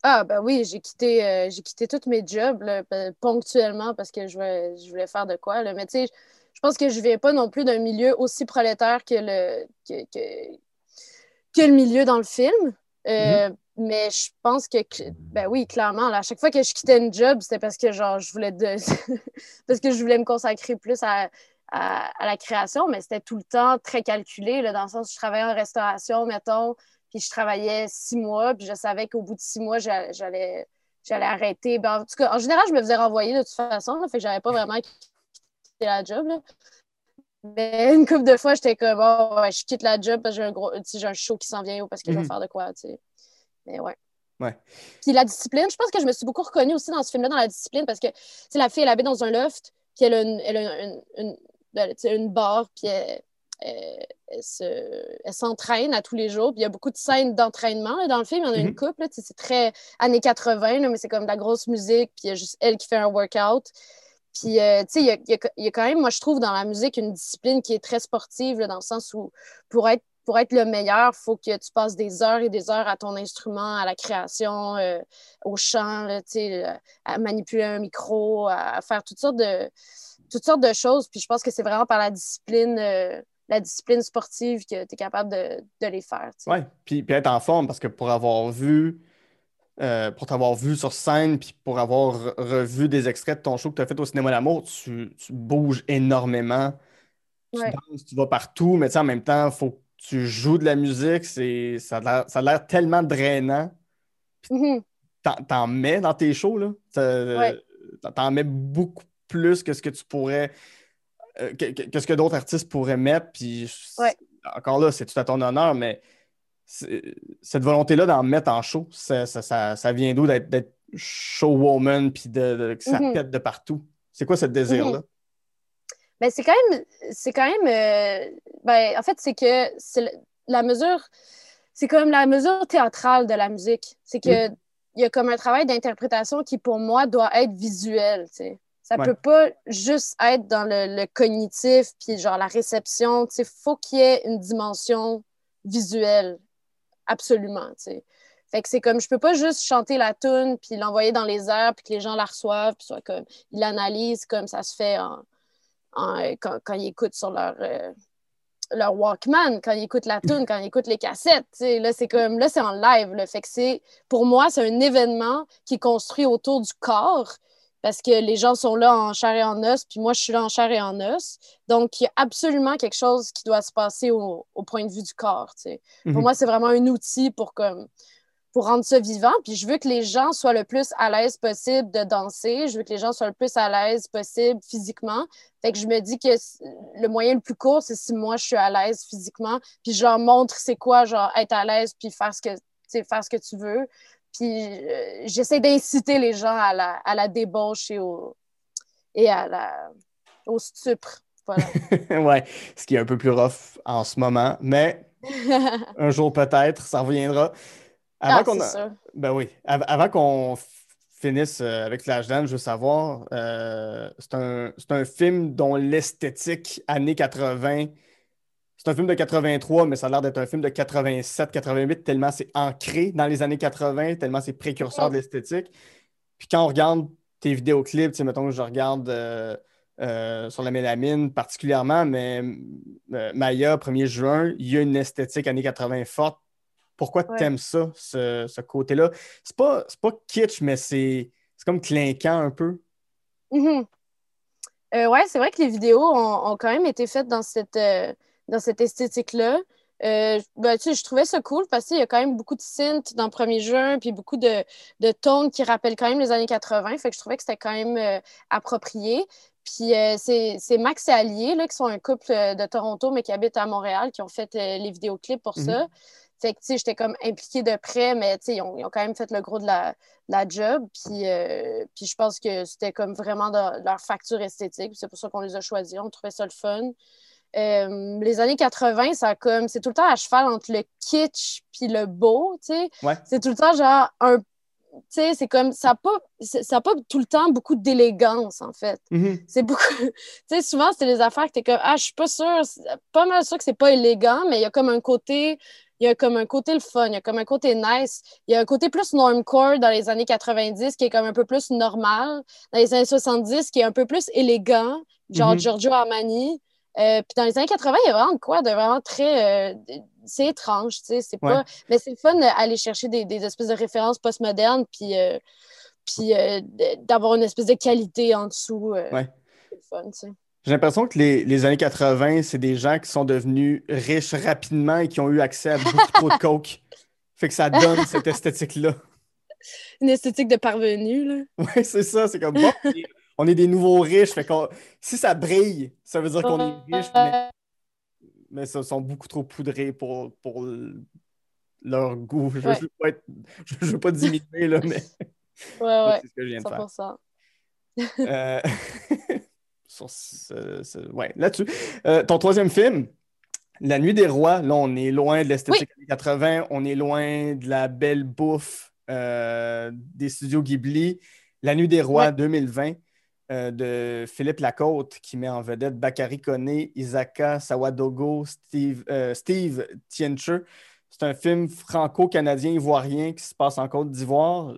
S3: Ah, ben oui, j'ai quitté, euh, j'ai quitté tous mes jobs là, p- ponctuellement parce que je voulais, je voulais faire de quoi. Là. Mais tu sais, je pense que je ne viens pas non plus d'un milieu aussi prolétaire que le, que, que, que le milieu dans le film. Euh, Mais je pense que, ben oui, clairement, là, à chaque fois que je quittais une job, c'était parce que genre, je voulais de... parce que je voulais me consacrer plus à, à, à la création, mais c'était tout le temps très calculé, là, dans le sens où je travaillais en restauration, mettons, puis je travaillais six mois, puis je savais qu'au bout de six mois, j'a- j'allais j'allais arrêter. Ben, en tout cas, en général, je me faisais renvoyer de toute façon, là, fait que j'avais pas vraiment quitté la job. là. Mais une couple de fois, j'étais comme, oh, ouais, je quitte la job parce que j'ai un, gros, un show qui s'en vient ou parce que je
S2: Mhm.
S3: vais faire de quoi, tu sais. Mais ouais.
S2: Ouais.
S3: Puis la discipline, je pense que je me suis beaucoup reconnue aussi dans ce film-là, dans la discipline, parce que, tu sais, la fille, elle habite dans un loft, puis elle a une, elle a une, une barre, puis elle, elle- elle se- elle s'entraîne à tous les jours. Puis il y a beaucoup de scènes d'entraînement dans le film. Il y en a
S2: Mhm.
S3: une couple, tu sais, c'est très années 80, là, mais c'est comme de la grosse musique, puis il y a juste elle qui fait un workout. Puis, euh, tu sais, il y a, il y a- il y a quand même, moi, je trouve, dans la musique, une discipline qui est très sportive, là, dans le sens où, pour être, pour être le meilleur, il faut que tu passes des heures et des heures à ton instrument, à la création, euh, au chant, tu sais, euh, à manipuler un micro, à faire toutes sortes de, toutes sortes de choses. Puis je pense que c'est vraiment par la discipline, euh, la discipline sportive que tu es capable de, de les faire.
S2: Ouais, puis, puis être en forme, parce que pour avoir vu, euh, pour t'avoir vu sur scène, puis pour avoir re- revu des extraits de ton show que tu as fait au Cinéma L'Amour, tu, tu bouges énormément. Tu
S3: Ouais.
S2: danses, tu vas partout, mais en même temps, il faut que tu joues de la musique. C'est, ça a l'air, ça a l'air tellement drainant.
S3: Mhm.
S2: T'en, t'en mets dans tes shows, là. Ça-
S3: Ouais.
S2: T'en mets beaucoup plus que ce que tu pourrais, euh, que, que- d'autres artistes pourraient mettre? Puis
S3: Ouais.
S2: encore là, c'est tout à ton honneur, mais cette volonté-là d'en mettre en show, ça, ça, ça- ça vient d'où d'être, showwoman puis de, de- que ça
S3: Mhm.
S2: pète de partout? C'est quoi ce désir-là?
S3: Ben, c'est quand même, c'est quand même, euh, ben, en fait, c'est que c'est la mesure, c'est comme la mesure théâtrale de la musique. C'est que il y a comme un travail d'interprétation qui, pour moi, doit être visuel, tu sais. Ça
S2: Ouais.
S3: peut pas juste être dans le, le cognitif, puis genre la réception, tu sais. Faut qu'il y ait une dimension visuelle, absolument, tu sais. Fait que c'est comme, je peux pas juste chanter la tune puis l'envoyer dans les airs, puis que les gens la reçoivent, puis soit comme, ils l'analysent comme ça se fait en, quand, quand, ils écoutent sur leur, euh, leur Walkman, quand ils écoutent la tune, quand ils écoutent les cassettes. Là, c'est comme, là, c'est en live. le Fait que c'est, pour moi, c'est un événement qui est construit autour du corps parce que les gens sont là en chair et en os, puis moi, je suis là en chair et en os. Donc, il y a absolument quelque chose qui doit se passer au, point de vue du corps. Pour mhm. moi, c'est vraiment un outil pour, comme, pour rendre ça vivant. Puis je veux que les gens soient le plus à l'aise possible de danser. Je veux que les gens soient le plus à l'aise possible physiquement. Fait que je me dis que le moyen le plus court, c'est si moi, je suis à l'aise physiquement, puis je leur montre c'est quoi, genre, être à l'aise, puis faire ce que, faire ce que tu veux. Puis euh, j'essaie d'inciter les gens à la, à la débauche et au, et à la, au stupre. Voilà.
S2: ouais, ce qui est un peu plus rough en ce moment, mais un jour peut-être, ça reviendra. Avant ah, qu'on Ben oui. avant qu'on finisse euh, avec Flashdance, je veux savoir, euh, c'est un, un, film dont l'esthétique années 80 c'est un film de 83, mais ça a l'air d'être un film de 87, 88, tellement c'est ancré dans les années 80, tellement c'est précurseur de l'esthétique. Puis quand on regarde tes vidéoclips, tu sais, mettons que je regarde euh, euh, sur la mélamine particulièrement, mais euh, Maya, 1er juin, il y a une esthétique années 80 forte. Pourquoi tu aimes ça, ce, côté-là? C'est pas, pas kitsch, mais c'est comme clinquant un peu.
S3: Mm-hmm. ouais, c'est vrai que les vidéos ont, ont, quand même été faites dans cette dans cette esthétique-là. Euh, ben, je trouvais ça cool parce qu'il y a quand même beaucoup de synths dans le premier jeu, puis beaucoup de, de tones qui rappellent quand même les années 80. Fait que je trouvais que c'était quand même euh, approprié. Puis euh, c'est Max et Allier, là, qui sont un couple de Toronto, mais qui habitent à Montréal, qui ont fait les vidéoclips pour ça. Mhm. Fait que, tu sais, j'étais comme impliquée de près, mais, tu sais, ils, ont, quand même fait le gros de la, la job. Puis, puis je pense que c'était comme vraiment leur facture esthétique. C'est pour ça qu'on les a choisis. On trouvait ça le fun. Euh, les années 80, ça comme c'est tout le temps à cheval entre le kitsch puis le beau, tu sais. C'est tout le temps genre un tu sais, c'est comme ça pas ça pas tout le temps beaucoup d'élégance en fait.
S2: Mm-hmm.
S3: C'est beaucoup tu sais souvent c'est des affaires que tu es comme ah, je suis pas sûre, pas mal sûr que c'est pas élégant, mais il y a comme un côté il y a comme un côté le fun, il y a comme un côté nice. Il y a un côté plus normcore dans les années 90 qui est comme un peu plus normal. Dans les années 70 qui est un peu plus élégant, genre mm-hmm. Giorgio Armani. Euh, puis dans les années 80, il y a vraiment quoi de vraiment très. Euh, c'est étrange, tu sais. C'est pas. Mais c'est fun d'aller chercher des, des, espèces de références postmodernes, puis, euh, puis d'avoir une espèce de qualité en dessous.
S2: ouais.
S3: C'est fun, tu sais.
S2: J'ai l'impression que les, les, années 80, c'est des gens qui sont devenus riches rapidement et qui ont eu accès à beaucoup trop de coke. Fait que ça donne cette esthétique-là.
S3: Une esthétique de parvenu, là.
S2: Oui, c'est ça. C'est comme bon, on est des nouveaux riches. Fait si ça brille, ça veut dire qu'on est riche, mais, mais ça sont beaucoup trop poudrés pour, pour leur goût. Je ne veux, pas veux pas diminuer, là, mais.
S3: Ouais, ouais. C'est ce que je viens de 100%.
S2: faire. euh... ouais, là-dessus. Euh, ton troisième film, La Nuit des Rois, là, on est loin de l'esthétique des 80, on est loin de la belle bouffe euh, des studios Ghibli. La Nuit des Rois 2020. Euh, de Philippe Lacôte qui met en vedette Bakary Koné, Isaka Sawadogo, Steve, euh, Steve Tiencher. C'est un film franco-canadien ivoirien qui se passe en Côte d'Ivoire.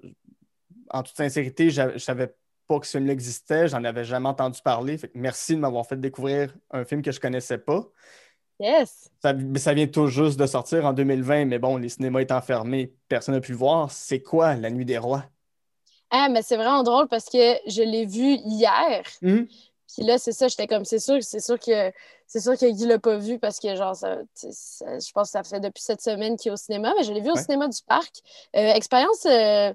S2: En toute sincérité, je ne savais pas que ce film existait, j'en avais jamais entendu parler. merci de m'avoir fait découvrir un film que je ne connaissais pas.
S3: Yes.
S2: Ça, ça, vient tout juste de sortir en 2020, mais bon, les cinémas étant fermés, personne n'a pu le voir. C'est quoi La Nuit des Rois?
S3: Ah, mais c'est vraiment drôle parce que je l'ai vu hier.
S2: Hmm.
S3: Puis là, c'est ça, j'étais comme, c'est sûr, c'est sûr que c'est sûr que Guy l'a pas vu parce que, genre, ça, je pense que ça fait depuis cette semaine qu'il est au cinéma, mais je l'ai vu au cinéma du parc. Euh, expérience, euh, e,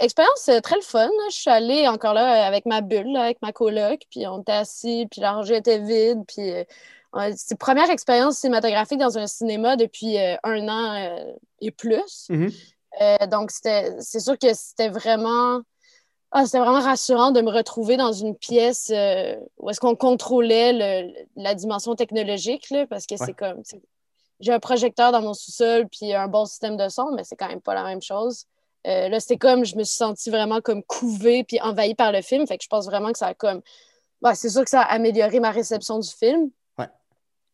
S3: expérience euh, très le fun. Je suis allée encore là avec ma bulle, avec ma coloc, puis on était assis, puis la rangée était vide, puis c'est première expérience cinématographique dans un cinéma depuis un an et plus.
S2: Mm-hmm.
S3: donc, c'est sûr que c'était vraiment ah, c'était vraiment rassurant de me retrouver dans une pièce euh, où est-ce qu'on contrôlait la dimension technologique, là, parce que c'est comme... J'ai un projecteur dans mon sous-sol puis un bon système de son, mais c'est quand même pas la même chose. Euh, là, c'était comme, je me suis sentie vraiment comme couvée puis envahie par le film. Fait que je pense vraiment que ça a comme... c'est sûr que ça a amélioré ma réception du film.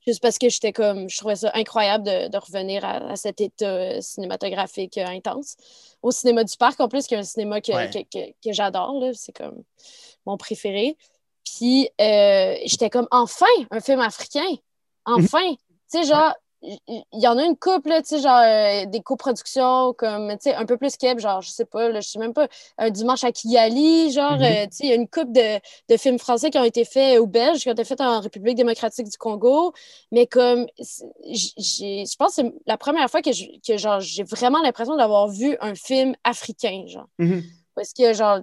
S3: Juste parce que j'étais comme, je trouvais ça incroyable de, de revenir à, à, cet état cinématographique intense. Au cinéma du parc, en plus, qui est un cinéma que,
S2: Ouais.
S3: que, que, que j'adore, c'est comme mon préféré. Puis euh, j'étais comme, enfin, un film africain. Enfin. tu sais, genre, il y en a une couple, là, tu sais, genre, euh, des coproductions, comme, tu sais, un peu plus Keb, genre, je sais pas, là, je sais même pas, un dimanche à Kigali, genre,
S2: Mhm.
S3: euh, tu sais, il y a une couple de, de films français qui ont été faits au Belge, qui ont été faits en République démocratique du Congo, mais comme, je pense que c'est la première fois que, que genre, j'ai vraiment l'impression d'avoir vu un film africain, genre.
S2: Mhm.
S3: Où est-ce que, genre,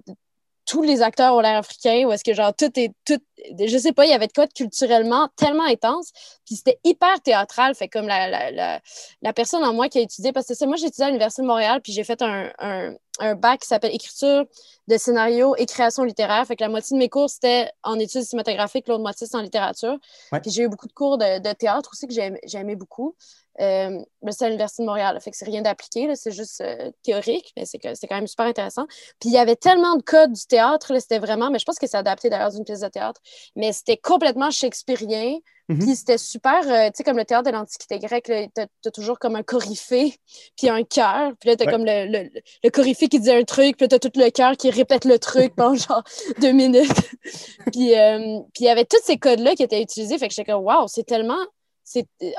S3: tous les acteurs ont l'air africains, ou est-ce que, genre, tout est, tout, je sais pas, il y avait de quoi de culturellement tellement intense, puis c'était hyper théâtral, fait comme la, la, la, la personne en moi qui a étudié, parce que c'est ça, moi, j'ai étudié à l'Université de Montréal, puis j'ai fait un, un, un bac qui s'appelle écriture de scénario et création littéraire, fait que la moitié de mes cours, c'était en études cinématographiques, l'autre moitié, c'est en littérature.
S2: Ouais.
S3: Puis j'ai eu beaucoup de cours de, de théâtre aussi que j'ai aimé- j'ai aimé beaucoup. Euh, mais c'est à l'Université de Montréal, fait que c'est rien d'appliqué, c'est juste euh, théorique, mais c'est que c'est quand même super intéressant. Puis il y avait tellement de codes du théâtre, là, c'était vraiment, mais je pense que c'est adapté d'ailleurs d'une pièce de théâtre, mais c'était complètement shakespearien.
S2: Mhm.
S3: Puis c'était super, euh, tu sais, comme le théâtre de l'Antiquité grecque, là, t'as t'as toujours comme un coryphée, puis un cœur. Puis là, t'as
S2: Ouais.
S3: comme le, le, le coryphée qui dit un truc, puis là, t'as tout le cœur qui répète le truc pendant genre deux minutes. puis euh, puis il y avait tous ces codes-là qui étaient utilisés. Fait que j'étais comme, waouh, c'est tellement.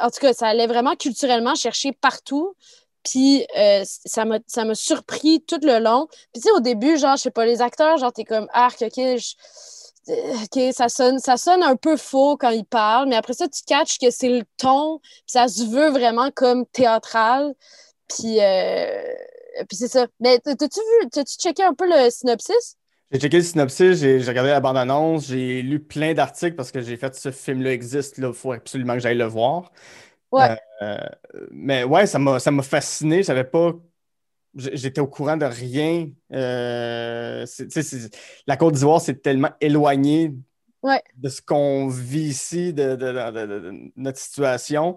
S3: En tout cas, ça allait vraiment culturellement chercher partout. Puis euh, ça m'a surpris tout le long. Puis tu sais, au début, genre, je sais pas, les acteurs, genre, t'es comme, arc, ok, je- OK, ça sonne, ça sonne un peu faux quand ils parlent, mais après ça, tu catches que c'est le ton, puis ça se veut vraiment comme théâtral. Puis, euh, c'est ça. Mais t'as-tu vu, t'as-tu checké un peu le synopsis?
S2: J'ai checké le synopsis, j'ai regardé la bande-annonce, j'ai lu plein d'articles parce que j'ai fait ce film-là existe, il faut absolument que j'aille le voir.
S3: Ouais.
S2: Euh, mais ouais, ça m'a fasciné, je savais pas. J'étais au courant de rien. Euh, la Côte d'Ivoire, c'est tellement éloigné
S3: Ouais.
S2: de ce qu'on vit ici, de, de- de- de- de notre situation.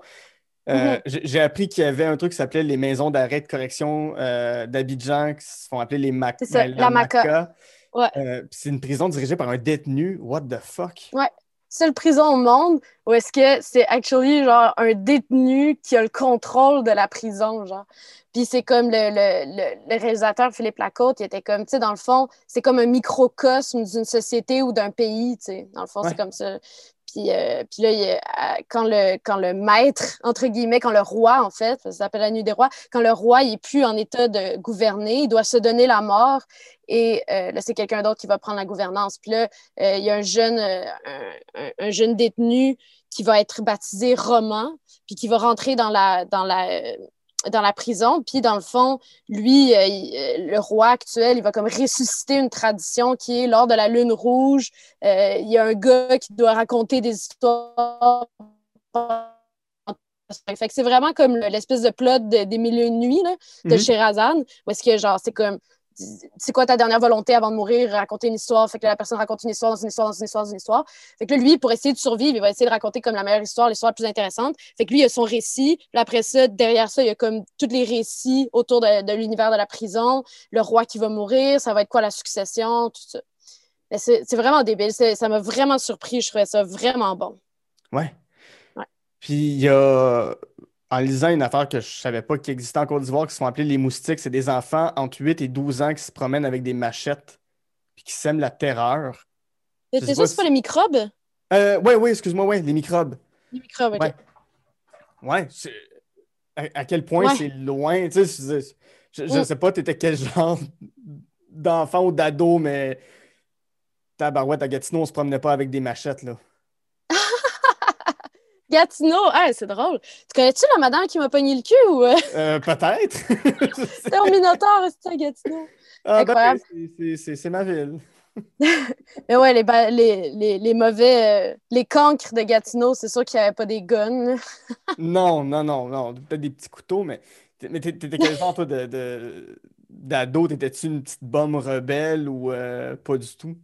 S2: Euh,
S3: Mhm.
S2: j'ai j'ai appris qu'il y avait un truc qui s'appelait les maisons d'arrêt de correction d'Abidjan, qui se font appeler les MAC
S3: C'est ça,
S2: ben,
S3: la MACA. Ouais.
S2: Euh, c'est une prison dirigée par un détenu. What the fuck?
S3: Ouais. Seule prison au monde où est-ce que c'est actually genre un détenu qui a le contrôle de la prison, genre. Puis c'est comme le, le, le, réalisateur Philippe Lacote, il était comme, tu sais, dans le fond, c'est comme un microcosme d'une société ou d'un pays, tu sais. Dans le fond,
S2: Ouais.
S3: c'est comme ça. Puis, euh, puis là, il euh, quand, le, quand le maître, entre guillemets, quand le roi, en fait, ça s'appelle la nuit des rois, quand le roi il est plus en état de gouverner, il doit se donner la mort et euh, là, c'est quelqu'un d'autre qui va prendre la gouvernance. Puis là, euh, il y a un jeune, euh, un, un- un jeune détenu qui va être baptisé Roman, puis qui va rentrer dans la, dans la, dans la prison. Puis dans le fond, lui, euh, il- le roi actuel, il va comme ressusciter une tradition qui est lors de la lune rouge, euh, il y a un gars qui doit raconter des histoires. Fait que c'est vraiment comme le- l'espèce de plot de- des mille et une nuits là, de
S2: Mhm.
S3: Sherazade, où est-ce que genre c'est comme c'est quoi ta dernière volonté avant de mourir, raconter une histoire. Fait que la personne raconte une histoire dans une histoire, dans une histoire, dans une histoire. Fait que là, lui, pour essayer de survivre, il va essayer de raconter comme la meilleure histoire, l'histoire la plus intéressante. Fait que lui, il a son récit. Puis après ça, derrière ça, il y a comme tous les récits autour de, de l'univers de la prison, le roi qui va mourir, ça va être quoi la succession, tout ça. Mais c'est c'est vraiment débile. C'est- Ça m'a vraiment surpris. Je trouvais ça vraiment bon.
S2: Ouais.
S3: Ouais.
S2: Puis il y a, en lisant une affaire que je savais pas qui existait en Côte d'Ivoire, qui se font appeler les moustiques, c'est des enfants entre 8 et 12 ans qui se promènent avec des machettes puis qui sèment la terreur. Pas
S3: que c'est pas les microbes?
S2: Euh, ouais, ouais, excuse-moi, ouais, les microbes.
S3: Les microbes, OK.
S2: Ouais. Ouais, c'est- à, à quel point
S3: Ouais.
S2: c'est loin, tu sais, je,
S3: Mm.
S2: sais pas, t'étais quel genre d'enfant ou d'ado, mais tabarouette, à Gatineau, on se promenait pas avec des machettes, là.
S3: Gatineau, ah, c'est drôle. Tu connais-tu la madame qui m'a pogné le cul ou euh,
S2: Euh, peut-être. Je sais-
S3: Terminator, c'est ça, Gatineau?
S2: Ah, ben,
S3: Incroyable.
S2: c'est- c'est- c'est c'est ma ville.
S3: Mais ouais, les, les, les, les mauvais, euh, les cancres de Gatineau, c'est sûr qu'il n'y avait pas des guns.
S2: Non, non, non, non. Peut-être des petits couteaux, mais mais t'é- t'étais quel genre, toi, de, de- d'ado? T'étais-tu une petite bombe rebelle ou euh, pas du tout?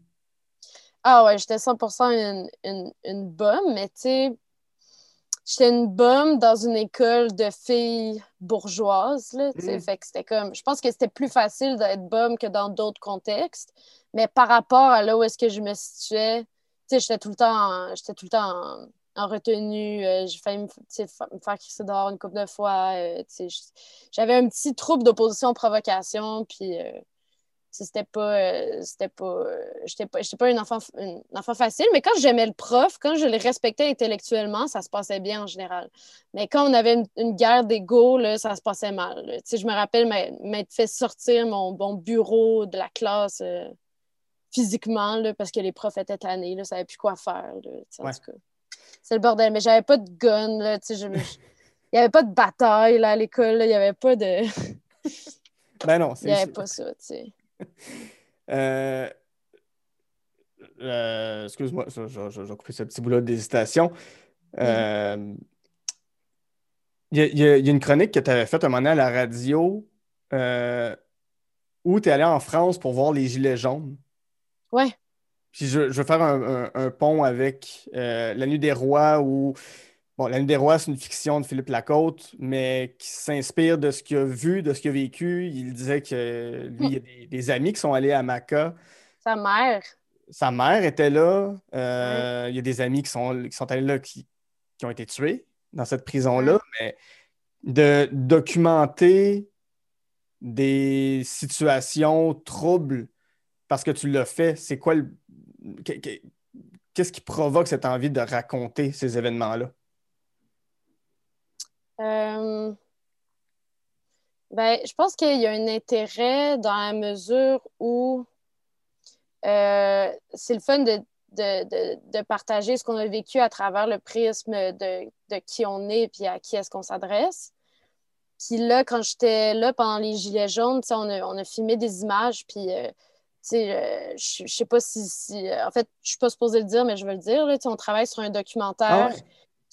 S3: Ah ouais, j'étais 100% une, une, une bombe, mais tu sais, j'étais une bombe dans une école de filles bourgeoises, là,
S2: Mm.
S3: fait que c'était comme, je pense que c'était plus facile d'être bombe que dans d'autres contextes, mais par rapport à là où est-ce que je me situais, tu sais, j'étais tout le temps, en- j'étais tout le temps en, en retenue. euh, j'ai failli me, me faire crisser dehors une couple de fois. euh, J'avais un petit trouble d'opposition-provocation, puis euh, c'était pas. euh, c'était pas. euh, J'étais pas, j'étais pas une enfant, une enfant facile, mais quand j'aimais le prof, quand je le respectais intellectuellement, ça se passait bien en général. Mais quand on avait une, une guerre d'ego, là, ça se passait mal. Tu sais, je me rappelle m'être fait sortir mon, mon bureau de la classe. euh, physiquement, là, parce que les profs étaient tannés, là, savaient plus quoi faire. là, en tout cas. C'est le bordel. Mais j'avais pas de gun, là, tu sais, il n'y avait pas de bataille là, à l'école, il n'y avait pas de.
S2: Ben non,
S3: Il
S2: c'est.
S3: n'y avait pas ça, tu sais.
S2: Euh, euh, excuse-moi, je, je, je- je vais couper ce petit bout-là d'hésitation. Euh, Il y, a- il y a- il y a une chronique que tu avais faite un moment donné à la radio euh, où tu es allé en France pour voir les Gilets jaunes.
S3: Ouais.
S2: Puis je, je veux faire un, un- un pont avec euh, La Nuit des Rois où, bon, La Nuit des Rois, c'est une fiction de Philippe Lacôte, mais qui s'inspire de ce qu'il a vu, de ce qu'il a vécu. Il disait que lui, il y a des, des amis qui sont allés à Maca.
S3: Sa mère.
S2: Sa mère était là. Euh, Il y a des amis qui sont, qui sont allés là qui, qui ont été tués dans cette prison-là. Mais de documenter des situations troubles parce que tu l'as fait, c'est quoi le. que- que- Qu'est-ce qui provoque cette envie de raconter ces événements-là?
S3: Euh, Ben, je pense qu'il y a un intérêt dans la mesure où euh, c'est le fun de, de, de, partager ce qu'on a vécu à travers le prisme de, qui on est et à qui est-ce qu'on s'adresse. Puis là, quand j'étais là pendant les Gilets jaunes, on a, on a filmé des images, puis euh, euh, sais pas si, si- En fait, je suis pas supposée le dire, mais je veux le dire. Là, on travaille sur un documentaire
S2: Ah?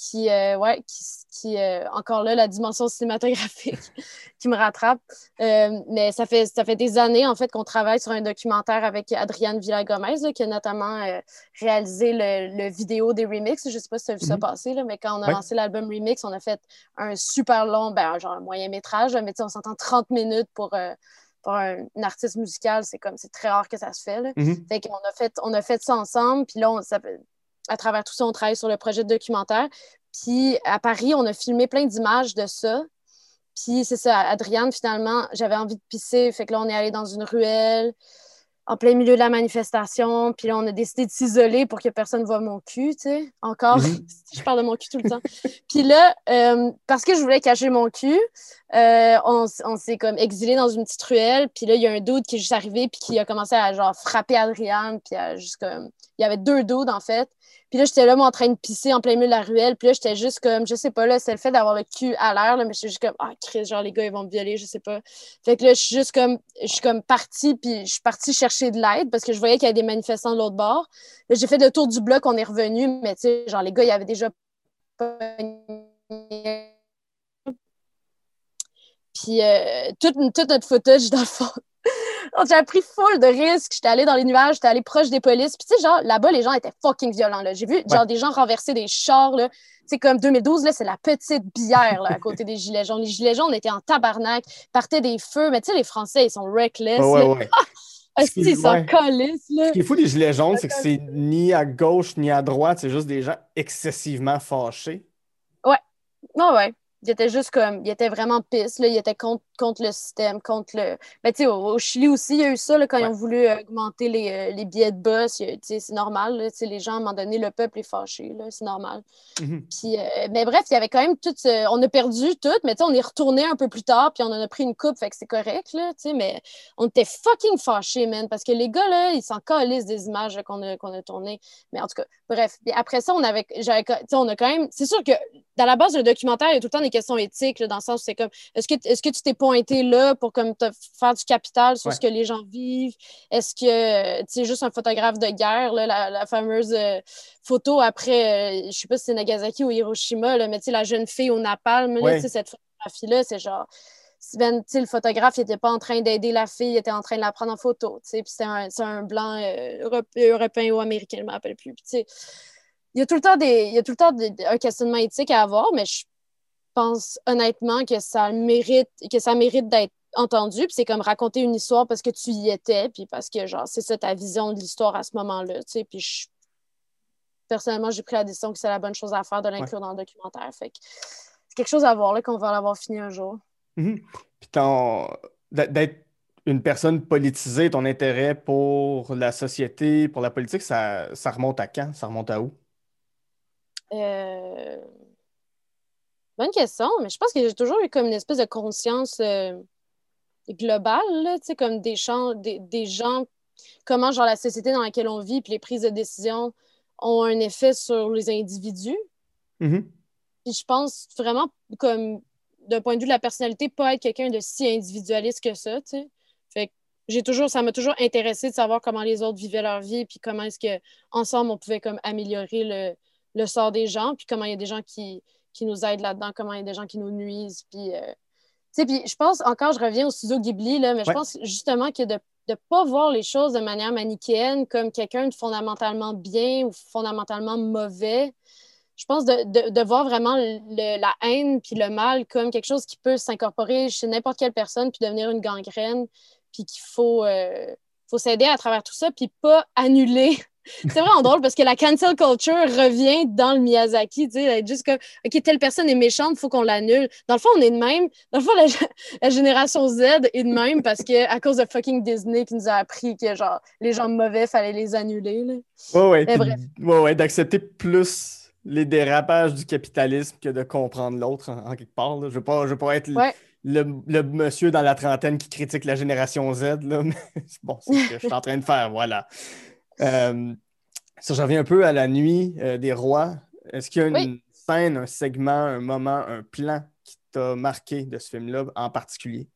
S3: Qui, euh, ouais, qui, qui euh, encore là, la dimension cinématographique qui me rattrape. Euh, mais ça fait, ça fait des années, en fait, qu'on travaille sur un documentaire avec Adriane Villagomez, là, qui a notamment euh, réalisé le, le vidéo des remixes. Je sais pas si tu as vu ça
S2: Mhm.
S3: passer, là, mais quand on a
S2: Ouais.
S3: lancé l'album Remix, on a fait un super long, ben, genre un moyen métrage, mais on s'entend 30 minutes pour, pour un, artiste musicale. C'est comme, c'est très rare que ça se fait, là. Fait qu'on a fait, on a fait ça ensemble, puis là, on, ça à travers tout ça, on travaille sur le projet de documentaire. Puis à Paris, on a filmé plein d'images de ça. Puis c'est ça, Adriane, finalement, j'avais envie de pisser, fait que là, on est allé dans une ruelle en plein milieu de la manifestation, puis là, on a décidé de s'isoler pour que personne voit mon cul, tu sais, encore. Je parle de mon cul tout le temps. puis là, euh, parce que je voulais cacher mon cul, euh, on s'est comme exilé dans une petite ruelle, puis là, il y a un dude qui est juste arrivé, puis qui a commencé à genre frapper Adriane, puis à juste comme... Il y avait deux dudes, en fait. Puis là, j'étais là, moi, en train de pisser en plein milieu de la ruelle. Puis là, j'étais juste comme, je sais pas, là, c'est le fait d'avoir le cul à l'air, là, mais j'étais juste comme, ah, Chris, genre, les gars, ils vont me violer, je sais pas. Fait que là, je suis juste comme, je suis comme partie, puis je suis partie chercher de l'aide parce que je voyais qu'il y avait des manifestants de l'autre bord. Là, j'ai fait le tour du bloc, on est revenu, mais tu sais, genre, les gars, ils avaient déjà pogné. Puis euh, tout, tout notre footage, dans le fond, j'ai pris full de risques. J'étais allée dans les nuages, j'étais allée proche des polices. Puis, tu sais, genre, là-bas, les gens étaient fucking violents. là. J'ai vu, genre, des gens renverser des chars, là. Tu sais, comme 2012, là, c'est la petite bière, là, à côté des Gilets jaunes. Les Gilets jaunes étaient en tabarnak, partaient des feux. Mais, tu sais, les Français, ils sont reckless.
S2: Ouais, ouais, ouais.
S3: Ah, si, ils
S2: ouais.
S3: calissent, là.
S2: Ce qui est fou des Gilets jaunes, c'est que c'est ni à gauche ni à droite, c'est juste des gens excessivement fâchés.
S3: Non, ouais. Il était juste comme, il était vraiment pisse, là. Il était contre, contre le système, contre le. Ben, tu sais, au, au Chili aussi, il y a eu ça, là, quand ils ont voulu euh, augmenter les, euh, les billets de bus. c'est normal, là. Tu sais, les gens, à un moment donné, le peuple est fâché. C'est normal.
S2: Mhm.
S3: Puis, euh, mais bref, il y avait quand même tout. ce- On a perdu tout, mais tu sais, on est retourné un peu plus tard, puis on en a pris une coupe, fait que c'est correct, là, tu sais, mais on était fucking fâchés, man, parce que les gars, là, ils s'en calissent des images qu'on a, qu'on a tournées. Mais en tout cas, bref. Puis après ça, on avait. j'avais- tu sais, on a quand même. C'est sûr que dans la base d'un documentaire, il y a tout le temps des questions éthiques, là, dans le sens où c'est comme est-ce que, est-ce que tu t'es pointé là pour comme faire du capital sur
S2: Ouais.
S3: ce que les gens vivent? Est-ce que tu sais, juste un photographe de guerre, là, la, la fameuse euh, photo après, euh, je sais pas si c'est Nagasaki ou Hiroshima, là, mais tu sais, la jeune fille au napalm, là,
S2: Ouais.
S3: tu sais, cette photographie-là, c'est genre. Sais, le photographe, il n'était pas en train d'aider la fille, il était en train de la prendre en photo. Puis c'est un, un blanc euh, européen ou américain, je ne me rappelle plus. Il y a tout le temps, des, il y a tout le temps des- un questionnement éthique à avoir, mais je pense honnêtement que ça mérite, que ça mérite d'être entendu. Puis c'est comme raconter une histoire parce que tu y étais, puis parce que genre c'est ça ta vision de l'histoire à ce moment-là. Tu sais, puis je personnellement, j'ai pris la décision que c'est la bonne chose à faire de l'inclure dans le documentaire. Fait que c'est quelque chose à voir, là, qu'on va l'avoir fini un jour.
S2: Mhm. Puis d'être une personne politisée, ton intérêt pour la société, pour la politique, ça, ça remonte à quand? Ça remonte à où?
S3: Euh, bonne question, mais je pense que j'ai toujours eu comme une espèce de conscience euh, globale, là, comme des, gens, des, des, gens, comment genre la société dans laquelle on vit, puis les prises de décision ont un effet sur les individus.
S2: Mm-hmm.
S3: Puis je pense vraiment comme d'un point de vue de la personnalité, pas être quelqu'un de si individualiste que ça, tu sais. Fait que j'ai toujours, ça m'a toujours intéressé de savoir comment les autres vivaient leur vie, puis comment est-ce que ensemble on pouvait comme améliorer le, le sort des gens, puis comment il y a des gens qui, qui nous aident là-dedans, comment il y a des gens qui nous nuisent. Puis, euh, puis je pense, encore, je reviens au studio Ghibli, là, mais je pense justement que de ne pas voir les choses de manière manichéenne comme quelqu'un de fondamentalement bien ou fondamentalement mauvais. Je pense de, de, voir vraiment la haine puis le mal comme quelque chose qui peut s'incorporer chez n'importe quelle personne puis devenir une gangrène, puis qu'il faut, euh, faut s'aider à travers tout ça, puis pas annuler c'est vraiment drôle parce que la cancel culture revient dans le Miyazaki, tu sais, juste comme, OK, telle personne est méchante, il faut qu'on l'annule. Dans le fond, on est de même. Dans le fond, la, génération Z est de même parce que à cause de fucking Disney qui nous a appris que, genre, les gens mauvais, fallait les annuler, là.
S2: Ouais, ouais. ouais, ouais, d'accepter plus les dérapages du capitalisme que de comprendre l'autre en, quelque part. Je ne veux, pas, veux pas être le, le, monsieur dans la trentaine qui critique la génération Z, là, mais bon, c'est ce que je suis en train de faire, voilà. Euh, ça, je reviens un peu à la nuit euh, des rois. Est-ce qu'il y a une scène, un segment, un moment, un plan qui t'a marqué de ce film-là en particulier?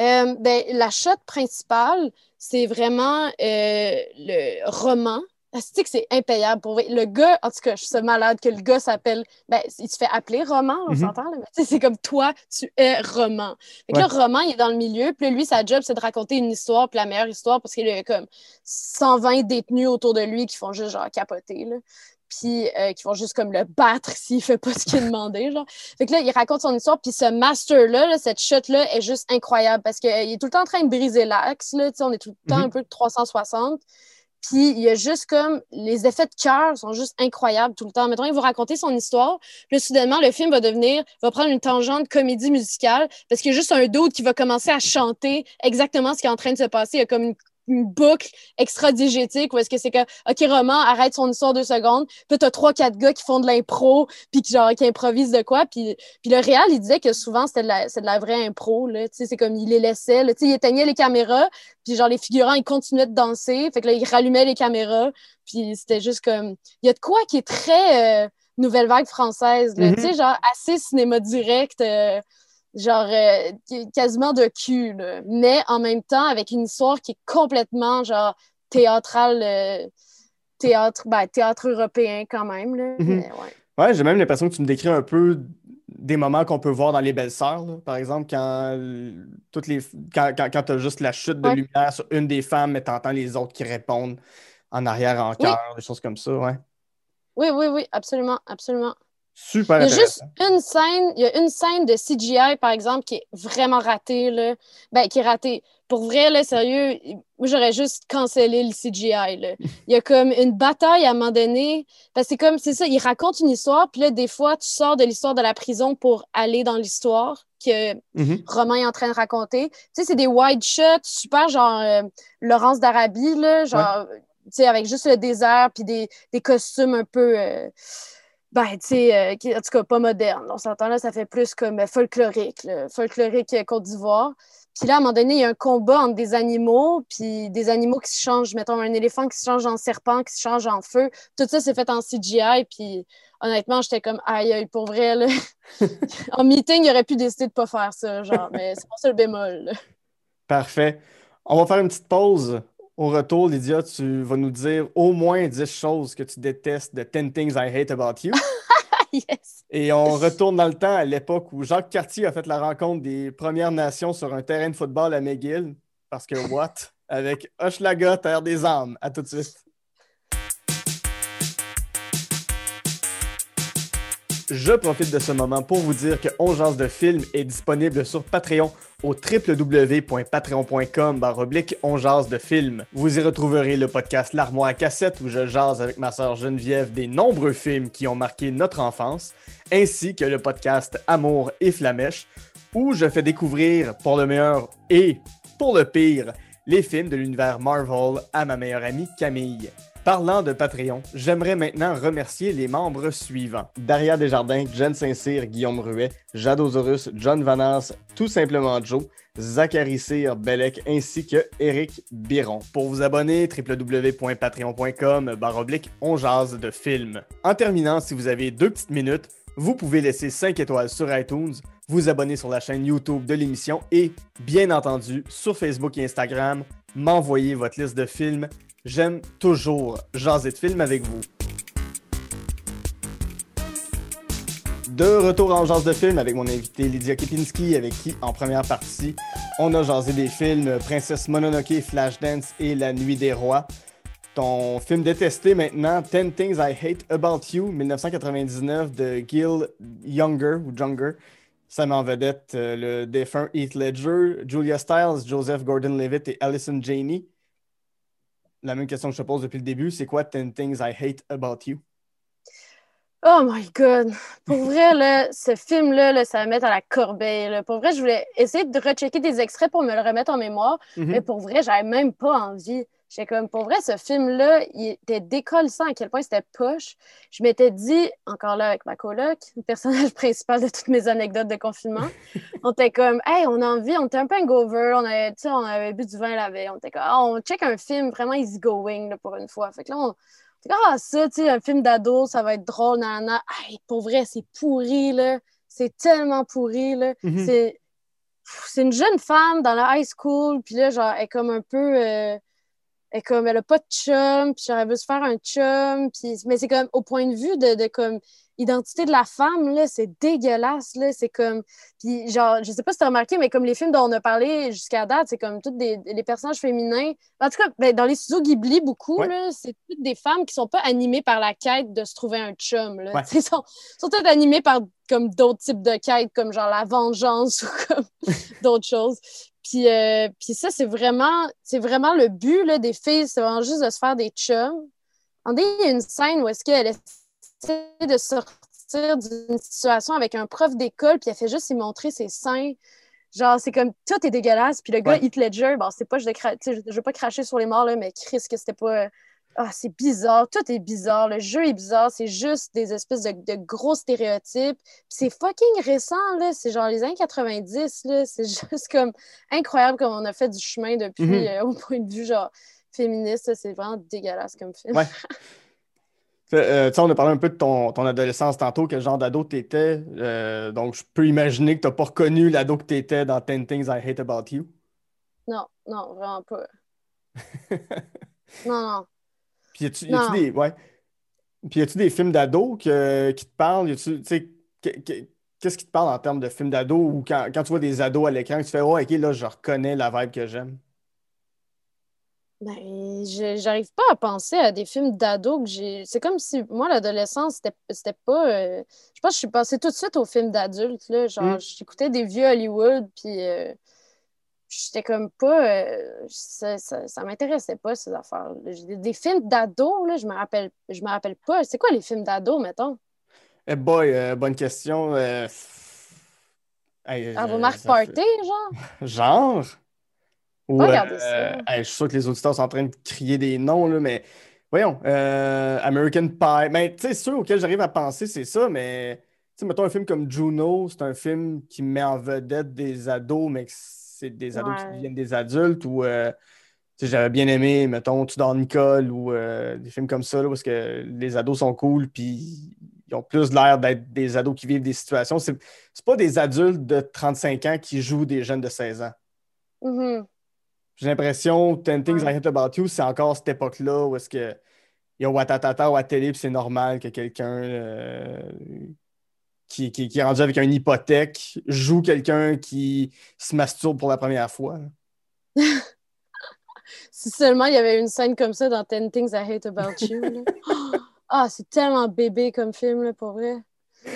S3: Euh, ben, la shot principale, c'est vraiment le roman que c'est impayable pour Le gars, en tout cas, je suis malade que le gars s'appelle. Ben, il se fait appeler Roman, on mhm. s'entend, C'est comme toi, tu es Roman. Fait que là, Roman, il est dans le milieu, puis lui, sa job, c'est de raconter une histoire, puis la meilleure histoire, parce qu'il a comme 120 détenus autour de lui qui font juste genre capoter, là. Puis euh, qui vont juste comme le battre s'il fait pas ce qu'il a demandé, genre. Fait que là, il raconte son histoire, puis ce master-là, cette shot-là, est juste incroyable parce qu'il est tout le temps en train de briser l'axe, là. on est tout le temps mhm. un peu de 360. Puis il y a juste comme les effets de cœur sont juste incroyables tout le temps. Mettons, il va raconter son histoire, puis soudainement, le film va devenir, va prendre une tangente comédie musicale parce qu'il y a juste un doute qui va commencer à chanter exactement ce qui est en train de se passer. Il y a comme une boucle extra-digétique où est-ce que c'est que, OK, Roman, arrête son histoire deux secondes. Puis t'as trois, quatre gars qui font de l'impro, puis qui, genre, qui improvisent de quoi. Puis, puis le réal, il disait que souvent, c'était de la, de la vraie impro, là. Tu sais, c'est comme, il les laissait, Tu sais, il éteignait les caméras, puis genre, les figurants, ils continuaient de danser. Fait que là, il rallumait les caméras. Puis c'était juste comme, il y a de quoi qui est très euh, nouvelle vague française, là. Mm-hmm. Tu sais, genre, assez cinéma direct. Euh, genre euh, quasiment de cul, mais en même temps avec une histoire qui est complètement genre théâtrale, euh, théâtre, ben, théâtre européen quand même. Là. Mhm.
S2: ouais, j'ai même l'impression que tu me décris un peu des moments qu'on peut voir dans Les Belles Sœurs, par exemple, quand, toutes les, quand, quand, tu as juste la chute de lumière sur une des femmes, mais tu entends les autres qui répondent en arrière, en cœur, des choses comme ça, ouais.
S3: Oui, oui, oui, absolument, absolument.
S2: Super
S3: Il y a juste une scène, il y a une scène de CGI, par exemple, qui est vraiment ratée, là. Ben, qui est ratée. Pour vrai, là, sérieux, moi, j'aurais juste cancellé le CGI, là. Il y a comme une bataille à un moment donné. Parce que c'est comme, c'est ça, il raconte une histoire, puis là, des fois, tu sors de l'histoire de la prison pour aller dans l'histoire que mm-hmm. Romain est en train de raconter. Tu sais, c'est des wide shots, super, genre euh, Laurence d'Arabie, là, genre, tu sais, avec juste le désert, puis des, des costumes un peu... Euh, ben, tu sais, euh, en tout cas, pas moderne. On s'entend là, ça fait plus comme euh, folklorique, folklorique euh, Côte d'Ivoire. Puis là, à un moment donné, il y a un combat entre des animaux, puis des animaux qui se changent, mettons un éléphant qui se change en serpent, qui se change en feu. Tout ça, c'est fait en CGI, puis honnêtement, j'étais comme, aïe, aïe, pour vrai, là. en meeting, il aurait pu décider de pas faire ça, genre, mais c'est pas ça le bémol.
S2: Parfait. On va faire une petite pause. Au retour, Lydia, tu vas nous dire au moins 10 choses que tu détestes de 10 Things I Hate About You.
S3: yes.
S2: Et on retourne dans le temps à l'époque où Jacques Cartier a fait la rencontre des Premières Nations sur un terrain de football à McGill. Parce que what? Avec Hochelaga, Terre des âmes. À tout de suite. Je profite de ce moment pour vous dire que On de film est disponible sur Patreon au www.patreon.com baroblique on films. Vous y retrouverez le podcast L'armoire à cassette où je jase avec ma sœur Geneviève des nombreux films qui ont marqué notre enfance, ainsi que le podcast Amour et Flamèche où je fais découvrir pour le meilleur et pour le pire les films de l'univers Marvel à ma meilleure amie Camille. Parlant de Patreon, j'aimerais maintenant remercier les membres suivants. Daria Desjardins, Jen Saint-Cyr, Guillaume Ruet, Jadosaurus, John Vanas, Tout simplement Joe, Zachary Cyr, Bellec, ainsi que Eric Biron. Pour vous abonner, www.patreon.com baroblique on jase de films. En terminant, si vous avez deux petites minutes, vous pouvez laisser 5 étoiles sur iTunes, vous abonner sur la chaîne YouTube de l'émission et, bien entendu, sur Facebook et Instagram, m'envoyer votre liste de films J'aime toujours jaser de films avec vous. De retour en jase de film avec mon invité Lydia Kepinski, avec qui, en première partie, on a jasé des films Princesse Mononoke, Flashdance et La Nuit des Rois. Ton film détesté maintenant, Ten Things I Hate About You, 1999, de Gil Younger ou Younger. Ça met en vedette euh, le défunt Heath Ledger, Julia Stiles, Joseph Gordon-Levitt et Allison Janney la même question que je te pose depuis le début, c'est quoi 10 Things I Hate About You?
S3: Oh my God! Pour vrai, là, ce film-là, ça va mettre à la corbeille. Pour vrai, je voulais essayer de rechecker des extraits pour me le remettre en mémoire,
S2: Mhm.
S3: mais pour vrai, j'avais même pas envie. J'étais comme, pour vrai, ce film-là, il était décollissant à quel point c'était poche. Je m'étais dit, encore là avec ma coloc, le personnage principal de toutes mes anecdotes de confinement, on était comme, hey, on a envie, on était un peu hangover, on avait, on avait bu du vin la veille, on était comme, Ah, on check un film vraiment easygoing là, pour une fois. Fait que là, on, comme, ah, ça, tu sais, un film d'ado, ça va être drôle, nanana. Hey, pour vrai, c'est pourri, là. C'est tellement pourri, là.
S2: Mhm.
S3: C'est une jeune femme dans la high school, puis là, genre, elle est comme un peu... euh, comme, elle a pas de chum, puis elle veut se faire un chum, puis... Mais c'est comme, au point de vue de, de comme, identité de la femme, là, c'est dégueulasse, là. C'est comme... Puis genre, je sais pas si t'as remarqué, mais comme les films dont on a parlé jusqu'à date, c'est comme tous des, les personnages féminins. En tout cas, ben, dans les studios Ghibli, beaucoup,
S2: Ouais.
S3: là, c'est toutes des femmes qui sont pas animées par la quête de se trouver un chum, là.
S2: Ouais.
S3: Tu sont, sont toutes animées par comme d'autres types de quêtes, comme genre la vengeance ou comme d'autres choses. Puis, euh, puis ça, c'est vraiment, c'est vraiment le but là, des filles, c'est vraiment juste de se faire des chums. En il y a une scène où est-ce qu'elle essaie de sortir d'une situation avec un prof d'école, puis elle fait juste y montrer ses seins. Genre, c'est comme tout est dégueulasse. Puis le gars,
S2: Ouais.
S3: Heath Ledger, bon, c'est pas, je, je, je veux pas cracher sur les morts, là, mais Chris, que c'était pas. Ah, c'est bizarre. Tout est bizarre. Le jeu est bizarre. C'est juste des espèces de, de gros stéréotypes. C'est fucking récent, là. C'est genre les années 90, là. C'est juste comme incroyable comme on a fait du chemin depuis,
S2: Mhm.
S3: euh, au point de vue, genre, féministe. C'est vraiment dégueulasse comme film.
S2: Ouais. Euh, tu sais, on a parlé un peu de ton, ton adolescence tantôt, quel genre d'ado t'étais. Euh, donc, je peux imaginer que t'as pas reconnu l'ado que t'étais dans 10 Things I Hate About You.
S3: Non, non, vraiment pas. Non, non.
S2: Puis, y a-tu des, ouais. Des films d'ado que- qui te parlent? Qu'est-ce qui te parle en termes de films d'ado ou quand, quand tu vois des ados à l'écran, tu fais, oh, ok, là, je reconnais la vibe que j'aime?
S3: Ben, j'arrive pas à penser à des films d'ado que j'ai. C'est comme si moi, l'adolescence, c'était c'était pas. euh, Je pense que je suis passée tout de suite aux films d'adultes, là. Genre,
S2: Mm.
S3: j'écoutais des vieux Hollywood, puis euh, j'étais comme pas. euh, ça, ça, ça m'intéressait pas, ces affaires. Des, des films d'ado, là, je me rappelle, je me rappelle pas. C'est quoi les films d'ado, mettons?
S2: Eh boy, euh, bonne question. Euh, hey,
S3: À
S2: euh,
S3: vos marques
S2: ça fait-
S3: party, genre?
S2: Genre? Ou,
S3: ça.
S2: euh, hey, je suis sûr que les auditeurs sont en train de crier des noms, là, mais voyons, euh, American Pie. Mais tu sais, ceux auxquels j'arrive à penser, c'est ça, mais tu sais, mettons un film comme Juno, c'est un film qui met en vedette des ados, mais des ados qui deviennent des adultes, ou euh, tu j'avais bien aimé, mettons, Tudor Nicole, ou euh, des films comme ça, là, parce que les ados sont cool, puis ils ont plus l'air d'être des ados qui vivent des situations. C'est c'est pas des adultes de 35 ans qui jouent des jeunes de 16 ans.
S3: Mhm.
S2: J'ai l'impression, 10 Things. I Hate About You, c'est encore cette époque-là où est-ce que il y a Watatata ou à télé, puis c'est normal que quelqu'un euh, qui, qui, qui est rendu avec une hypothèque joue quelqu'un qui se masturbe pour la première fois.
S3: Si seulement il y avait une scène comme ça dans 10 Things I Hate About You. Ah, c'est tellement bébé comme film, là, pour vrai.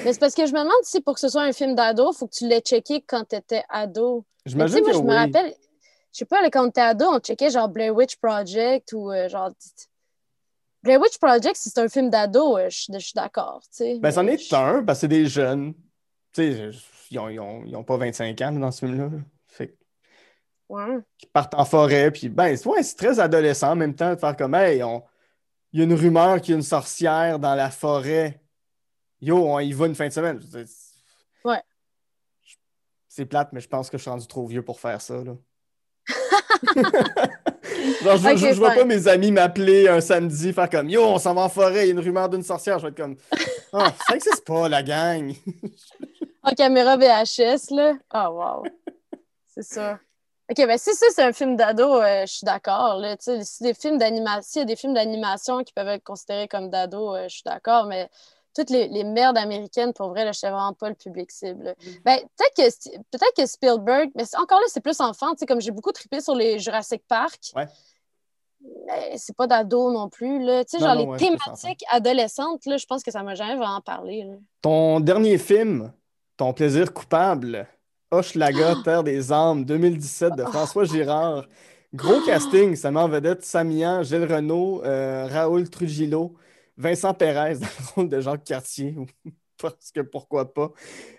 S3: Mais c'est parce que je me demande si pour que ce soit un film d'ado, il faut que tu l'aies checké quand tu étais ado.
S2: J'imagine
S3: moi,
S2: que
S3: je me rappelle, je sais pas, quand on était ado, on checkait genre Blair Witch Project ou euh, genre. Blair Witch Project, si c'est un film d'ado, euh, je suis je suis d'accord, tu sais.
S2: Ben, c'en
S3: Mais
S2: est un, parce que c'est des jeunes. Tu sais, ils ont, ils ont- ils ont pas 25 ans dans ce film-là.
S3: Ouais.
S2: qu'ils partent en forêt, puis ben, c'est ouais, c'est très adolescent en même temps de faire comme, hey, on- il y a une rumeur qu'il y a une sorcière dans la forêt. Yo, on y va une fin de semaine.
S3: Ouais.
S2: C'est plate, mais je pense que je suis rendu trop vieux pour faire ça, là. Genre, je,
S3: Ok,
S2: je- je vois pas mes amis m'appeler un samedi, faire comme Yo, on s'en va en forêt, il y a une rumeur d'une sorcière. Je vais être comme Ah, ça existe pas, la gang.
S3: En caméra VHS, là. Ah, wow. C'est ça. OK, ben si ça, c'est un film d'ado, euh, je suis d'accord. Si des films d'animation, s'il y a des films d'animation qui peuvent être considérés comme d'ado, euh, je suis d'accord, mais toutes les, les merdes américaines, pour vrai, là, je sais vraiment pas le public cible. là. Ben, peut-être que, peut-être que Spielberg, mais encore là, c'est plus enfant, tu sais, comme j'ai beaucoup trippé sur les Jurassic Park.
S2: Ouais.
S3: Mais c'est pas d'ado non plus, là. Tu sais,
S2: Non,
S3: genre
S2: non,
S3: les
S2: ouais,
S3: thématiques adolescentes, là, je pense que ça m'a jamais vraiment parlé, là.
S2: Ton dernier film, Ton plaisir coupable, Hochelaga, Terre des âmes, 2017 de François Girard. Gros casting, ça met en vedette Samian, Gilles Renault, euh, Raoul Trujillo, Vincent Pérez dans le rôle de Jacques Cartier, parce que pourquoi pas.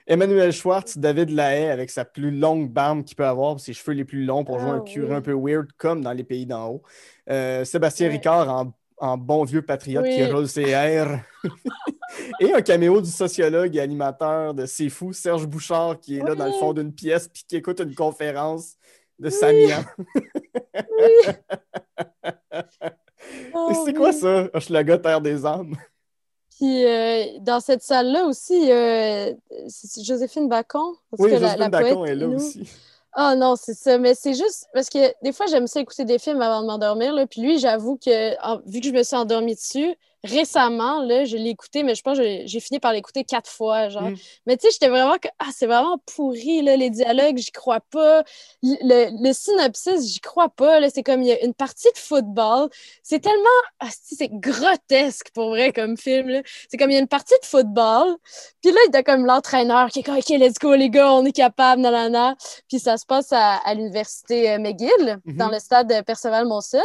S2: Emmanuel Schwartz, David Lahaye avec sa plus longue barbe qu'il peut avoir, ses cheveux les plus longs pour jouer
S3: Ah
S2: un curé
S3: oui.
S2: un peu weird comme dans les pays d'en haut. Euh, Sébastien
S3: Ouais.
S2: Ricard en, en bon vieux patriote qui roule ses airs. et un caméo du sociologue et animateur de C'est Fou, Serge Bouchard, qui est là dans le fond d'une pièce puis qui écoute une conférence de Samian.
S3: Oh,
S2: c'est
S3: oui.
S2: quoi ça, Hochelaga, Terre des âmes?
S3: Puis euh, dans cette salle-là aussi, euh, c'est Joséphine Bacon.
S2: Oui, Joséphine
S3: la
S2: Bacon
S3: poète
S2: est là aussi.
S3: Ah non, c'est ça. Mais c'est juste parce que des fois, j'aime ça écouter des films avant de m'endormir. Puis lui, j'avoue que en- vu que je me suis endormie dessus, récemment, là, je l'ai écouté, mais je pense que j'ai- fini par l'écouter quatre fois. Genre.
S2: Mm.
S3: Mais tu sais, j'étais vraiment que ah, c'est vraiment pourri, là, les dialogues, j'y crois pas. Le, le synopsis, j'y crois pas. C'est comme il y a une partie de football. C'est tellement. ah, c'est grotesque pour vrai comme film. C'est comme il y a une partie de football. Puis là, il y a comme l'entraîneur qui est comme OK, let's go, les gars, on est capable, nanana. Puis ça se passe à, à l'université euh, McGill,
S2: Mhm.
S3: dans le stade de Perceval-Monson.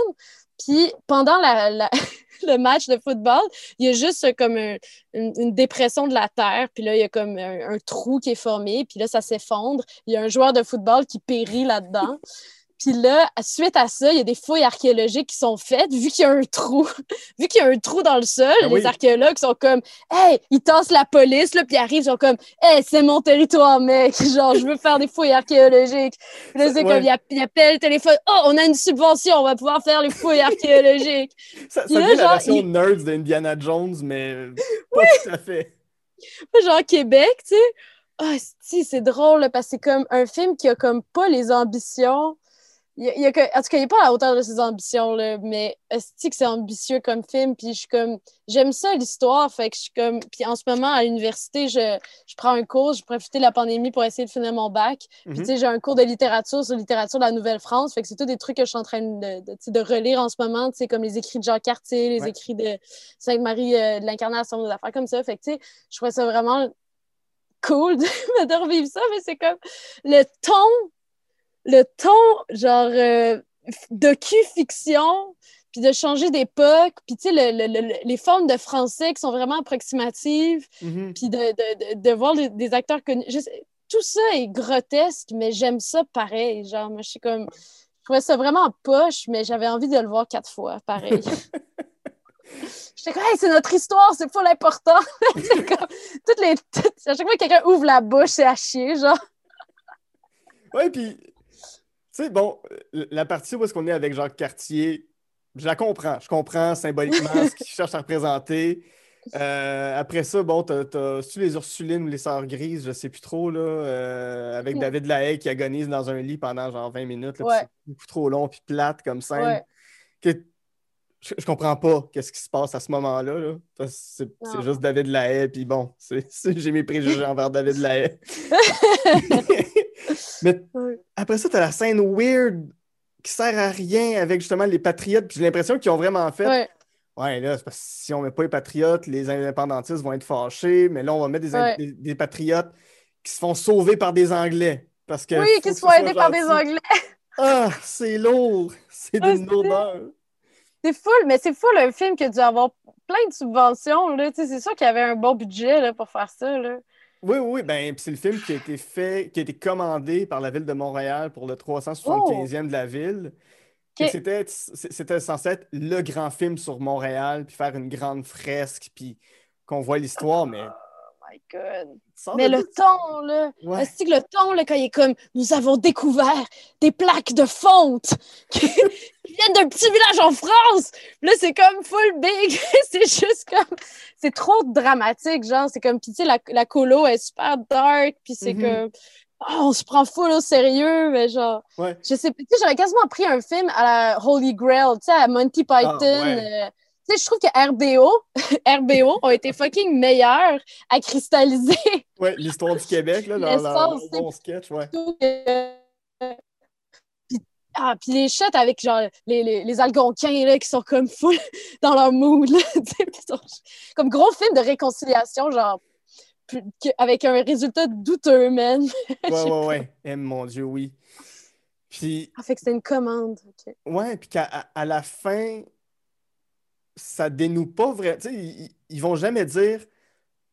S3: Puis pendant le match de football, il y a juste euh, comme un- une, dépression de la terre. Puis là, il y a comme un, un trou qui est formé. Puis là, ça s'effondre. Il y a un joueur de football qui périt là-dedans. Puis là, suite à ça, il y a des fouilles archéologiques qui sont faites, vu qu'il y a un trou. vu qu'il y a un trou dans le sol,
S2: Ah
S3: les
S2: oui.
S3: archéologues sont comme Hey, ils tassent la police, là, puis ils arrivent, ils sont comme Hey, c'est mon territoire, mec. Genre, je veux faire des fouilles archéologiques. Puis là, c'est
S2: Ouais.
S3: comme, il app- il appelle le téléphone Oh, on a une subvention, on va pouvoir faire les fouilles archéologiques.
S2: Ça, ça
S3: là,
S2: devient la
S3: genre,
S2: version
S3: il-
S2: nerds d'Indiana Jones, mais pas tout à fait.
S3: genre Québec, tu sais. Ah, si, c'est drôle, là, parce que c'est comme un film qui a comme pas les ambitions. Il y a, il y a que- en tout cas, il n'est pas à la hauteur de ses ambitions, là, mais que c'est ambitieux comme film? Puis je suis comme, j'aime ça l'histoire, fait que je suis comme, puis en ce moment, à l'université, je, je prends un cours, je profite de la pandémie pour essayer de finir mon bac. Puis
S2: Mhm.
S3: tu sais, j'ai un cours de littérature sur littérature de la Nouvelle-France, fait que c'est tous des trucs que je suis en train de, de, de relire en ce moment, tu sais, comme les écrits de Jean Cartier, les
S2: Ouais.
S3: écrits de Sainte-Marie euh, de l'Incarnation, des affaires comme ça. Fait que tu sais, je trouvais ça vraiment cool de, de revivre ça, mais c'est comme le ton, le ton, genre, euh, f- docu-fiction, puis de changer d'époque, puis tu sais, le- le- le- les formes de français qui sont vraiment approximatives,
S2: Mhm.
S3: puis de, de, de, de voir des, des acteurs connus. Je sais- tout ça est grotesque, mais j'aime ça pareil. Genre, moi, je suis comme. Je trouvais ça vraiment poche, mais j'avais envie de le voir quatre fois, pareil. J'étais comme, hey, c'est notre histoire, c'est pas l'important. Toutes les, toutes- à chaque fois que quelqu'un ouvre la bouche, c'est à chier, genre.
S2: Ouais, puis, tu sais, bon, euh, la partie où est-ce qu'on est avec Jacques Cartier, je la comprends. Je comprends symboliquement ce qu'il cherche à représenter. Euh, après ça, bon, t'as, t'as, tu les Ursulines ou les Sœurs Grises, je sais plus trop, là, euh, avec. David Lahaye qui agonise dans un lit pendant genre 20 minutes.
S3: Ouais.
S2: C'est beaucoup trop long puis plate comme scène.
S3: Ouais.
S2: Que- je, je comprends pas qu'est-ce qui se passe à ce moment-là. là. C'est, juste David Lahaye, puis bon, j'ai mes préjugés envers David Lahaye. Mais après ça, t'as la scène weird qui sert à rien avec justement les patriotes. Puis j'ai l'impression qu'ils ont vraiment fait
S3: Ouais.
S2: Ouais, là, c'est parce que si on met pas les patriotes, les indépendantistes vont être fâchés, mais là, on va mettre des,
S3: Ouais.
S2: des- des patriotes qui se font sauver par des Anglais. Parce que
S3: Oui, qui se font aider par des. Anglais?
S2: Ah, c'est lourd! C'est
S3: Ouais,
S2: d'une
S3: c'est-
S2: lourdeur.
S3: C'est full, mais c'est full un film qui a dû avoir plein de subventions. Tu C'est sûr qu'il y avait un bon budget là, pour faire ça. Là.
S2: Oui, oui, oui, ben, c'est le film qui a été fait, qui a été commandé par la ville de Montréal pour le 375e de la ville. C'était censé être le grand film sur Montréal, puis faire une grande fresque, puis qu'on voit l'histoire, mais.
S3: My God. Mais le ton, là,
S2: Ouais.
S3: que le ton, là, quand il est comme nous avons découvert des plaques de fonte qui, qui viennent d'un petit village en France. Là, c'est comme full big. c'est juste comme. C'est trop dramatique, genre. C'est comme. Puis, tu sais, la, la colo est super dark. Puis, c'est
S2: Mhm.
S3: comme. oh, on se prend full au sérieux, mais genre.
S2: Ouais.
S3: Je sais pas. Tu sais, j'aurais quasiment pris un film à la Holy Grail, tu sais, à Monty Python.
S2: Ah, ouais.
S3: euh, sais, je trouve que RBO, RBO ont été fucking meilleurs à cristalliser
S2: Ouais, l'histoire du Québec, là, leur, leur- bon sketch, ouais.
S3: que- ah, puis les shots avec genre les, les, les Algonquins là, qui sont comme full dans leur mood. Là, sont- comme gros film de réconciliation, genre avec un résultat douteux, man.
S2: Ouais, ouais, ouais. Eh, mon Dieu, oui. Puis,
S3: Ah, fait que c'était une commande. ok.
S2: ouais, puis qu'à à, à la fin, ça dénoue pas sais, ils, ils vont jamais dire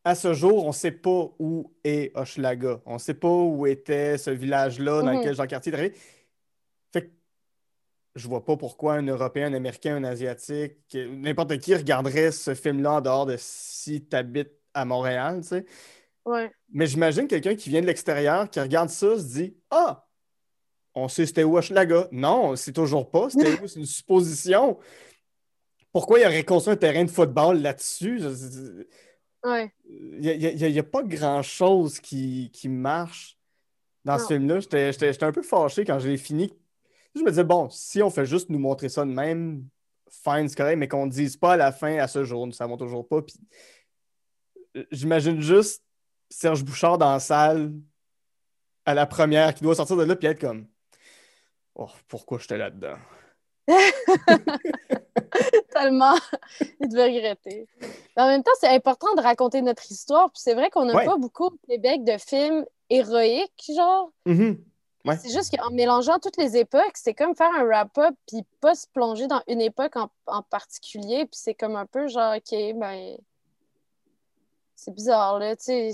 S2: à ce jour, on sait pas où est Hochelaga. On sait pas où était ce village-là dans
S3: Mhm.
S2: lequel Jean-Cartier est arrivé. Fait que je vois pas pourquoi un Européen, un Américain, un Asiatique, n'importe qui regarderait ce film-là en dehors de si tu habites à Montréal, tu sais.
S3: Ouais.
S2: Mais j'imagine quelqu'un qui vient de l'extérieur, qui regarde ça, se dit Ah, on sait c'était où Hochelaga. Non, on sait toujours pas. C'était où? C'est une supposition. Pourquoi il aurait construit un terrain de football là-dessus? Je-
S3: Ouais.
S2: Il n'y a, pas grand-chose qui, qui marche dans ce film-là. J'étais un peu fâché quand j'ai fini. Je me disais, bon, si on fait juste nous montrer ça de même, fine, c'est correct, mais qu'on ne dise pas à la fin, à ce jour, nous ne savons toujours pas. Puis, euh, j'imagine juste Serge Bouchard dans la salle à la première qui doit sortir de là puis être comme Oh, pourquoi j'étais là-dedans?
S3: Tellement. Il devait regretter. Mais en même temps, c'est important de raconter notre histoire. Puis c'est vrai qu'on n'a
S2: Ouais.
S3: pas beaucoup au Québec de films héroïques, genre.
S2: Mhm. Ouais.
S3: C'est juste qu'en mélangeant toutes les époques, c'est comme faire un wrap-up puis pas se plonger dans une époque en, en particulier. Puis c'est comme un peu genre, OK, ben. C'est bizarre, là. Tu sais,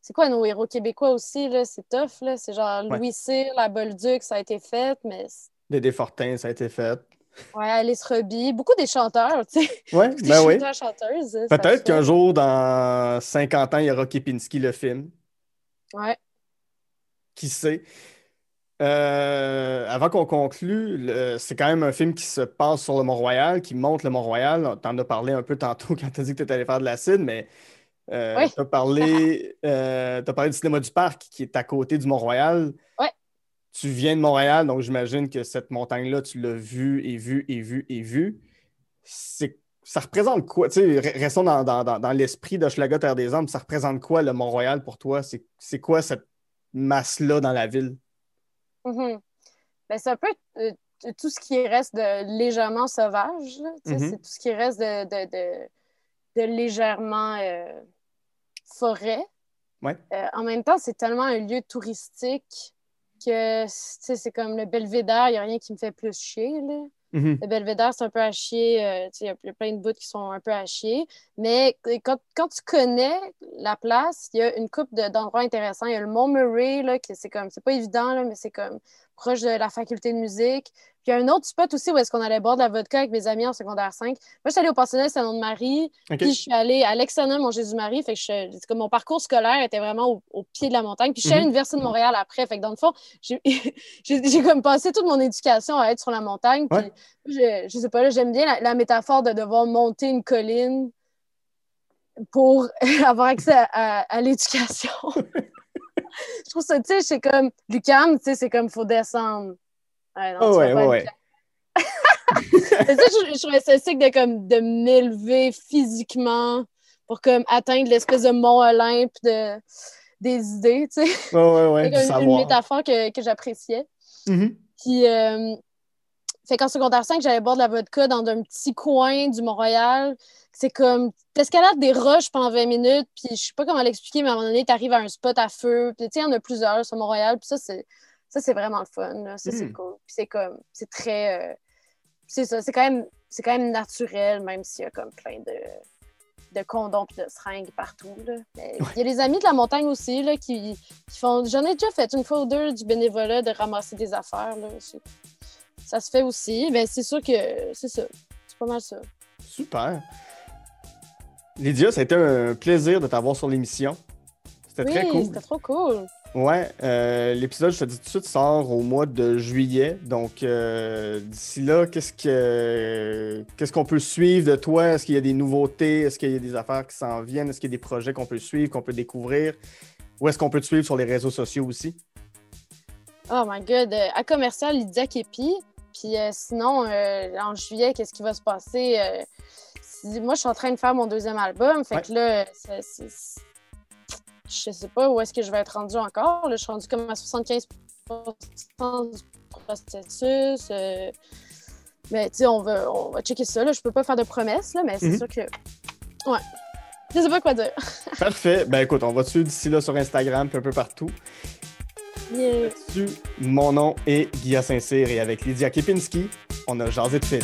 S3: c'est quoi nos héros québécois aussi, là? C'est tough, là. C'est genre
S2: Ouais.
S3: Louis Cyr, la Bolduc, ça a été fait, mais.
S2: Dédé Fortin, ça a été fait.
S3: Ouais, Alice Robbie, beaucoup des chanteurs, tu sais.
S2: Ouais, ben oui.
S3: chanteurs, chanteuses.
S2: Peut-être qu'un jour, dans 50 ans, il y aura Kepinski, le film.
S3: Ouais.
S2: Qui sait? Euh, avant qu'on conclue, c'est quand même un film qui se passe sur le Mont-Royal, qui montre le Mont-Royal. T'en as parlé un peu tantôt quand t'as dit que t'étais allé faire de l'acide, mais euh,
S3: Oui.
S2: t'as parlé, euh, parlé du cinéma du Parc qui est à côté du Mont-Royal.
S3: Ouais.
S2: Tu viens de Montréal, donc j'imagine que cette montagne-là, tu l'as vue et vue et vue et vue. C'est, ça représente quoi? Tu sais, restons dans, dans, dans, dans l'esprit d'Hochelaga Terre des Hommes. Ça représente quoi le Mont-Royal pour toi? C'est, c'est quoi cette masse-là dans la ville?
S3: Mhm. Ben, c'est un peu euh, tout ce qui reste de légèrement sauvage.
S2: Mhm.
S3: C'est tout ce qui reste de, de, de, de légèrement euh, forêt.
S2: Ouais.
S3: Euh, en même temps, c'est tellement un lieu touristique que c'est comme le belvédère, il n'y a rien qui me fait plus chier. Là.
S2: Mhm.
S3: Le belvédère, c'est un peu à chier. euh, il y a- plein de bouts qui sont un peu à chier. Mais quand, quand tu connais la place, il y a une coupe de- d'endroits intéressants. Il y a le Mont Murray, là, qui c'est comme, c'est pas évident, là, mais c'est comme proche de la faculté de musique. Puis il y a un autre spot aussi où est-ce qu'on allait boire de la vodka avec mes amis en secondaire 5. Moi, je suis allée au pensionnat Saint-Nom-de-Marie.
S2: OK.
S3: Puis je suis allée à l'Externat mon Jésus-Marie. Fait que je, comme mon parcours scolaire était vraiment au, au pied de la montagne. Puis je suis allée à
S2: Mhm.
S3: l'Université de Montréal après. Fait que dans le fond, j'ai, comme passé toute mon éducation à être sur la montagne. Puis
S2: Ouais.
S3: je, je sais pas, là, j'aime bien la, la métaphore de devoir monter une colline pour avoir accès à, à- à l'éducation. je trouve ça, tu sais, c'est comme Lucam, tu sais, c'est comme faut descendre. Ouais, non, vas
S2: ouais, ouais,
S3: ça, je, je trouvais ça sick de, comme, de m'élever physiquement pour comme atteindre l'espèce de mont Olympe de, des idées, tu sais.
S2: Ouais, ouais, ouais,
S3: C'est comme une métaphore que, que j'appréciais.
S2: Mhm.
S3: Puis, euh, fait qu'en secondaire 5, j'allais boire de la vodka dans un petit coin du Mont-Royal. C'est comme, t'escalades des roches pendant 20 minutes, puis je sais pas comment l'expliquer, mais à un moment donné, t'arrives à un spot à feu, puis tu sais, il y en a plusieurs sur Mont-Royal, puis ça, c'est, ça, c'est vraiment le fun, là. Ça, c'est
S2: Mm.
S3: cool. Puis c'est comme, c'est très, euh, c'est ça, c'est quand même, c'est quand même naturel, même s'il y a comme plein de, de condoms puis de seringues partout, il y a les amis de la montagne aussi, là, qui, qui font, j'en ai déjà fait une fois ou deux du bénévolat de ramasser des affaires, là. Ça se fait aussi, mais c'est sûr que c'est ça. C'est pas mal ça.
S2: Super. Lydia, ça a été un plaisir de t'avoir sur l'émission. C'était
S3: oui,
S2: très cool.
S3: c'était trop cool.
S2: Ouais, euh, l'épisode, je te dis tout de suite, sort au mois de juillet. Donc, euh, d'ici là, qu'est-ce que qu'est-ce qu'on peut suivre de toi? Est-ce qu'il y a des nouveautés? Est-ce qu'il y a des affaires qui s'en viennent? Est-ce qu'il y a des projets qu'on peut suivre, qu'on peut découvrir? Ou est-ce qu'on peut te suivre sur les réseaux sociaux aussi?
S3: Oh my god, euh, à commercial Lydia Képi. Puis euh, sinon, euh, en juillet, qu'est-ce qui va se passer? Euh, si- moi, je suis en train de faire mon deuxième album. Fait
S2: Ouais.
S3: que là, c'est- c'est- je sais pas où est-ce que je vais être rendue encore. Là, je suis rendue comme à 75% du processus. mais tu sais, on va, on va checker ça. Là. Je peux pas faire de promesses, là, mais c'est
S2: Mhm.
S3: sûr que. Ouais. Je sais pas quoi dire.
S2: Parfait. Ben écoute, on va te suivre d'ici là sur Instagram, puis un peu partout.
S3: Yeah.
S2: Mon nom est Guilla Saint-Cyr et avec Lydia Kepinski, on a jasé de film.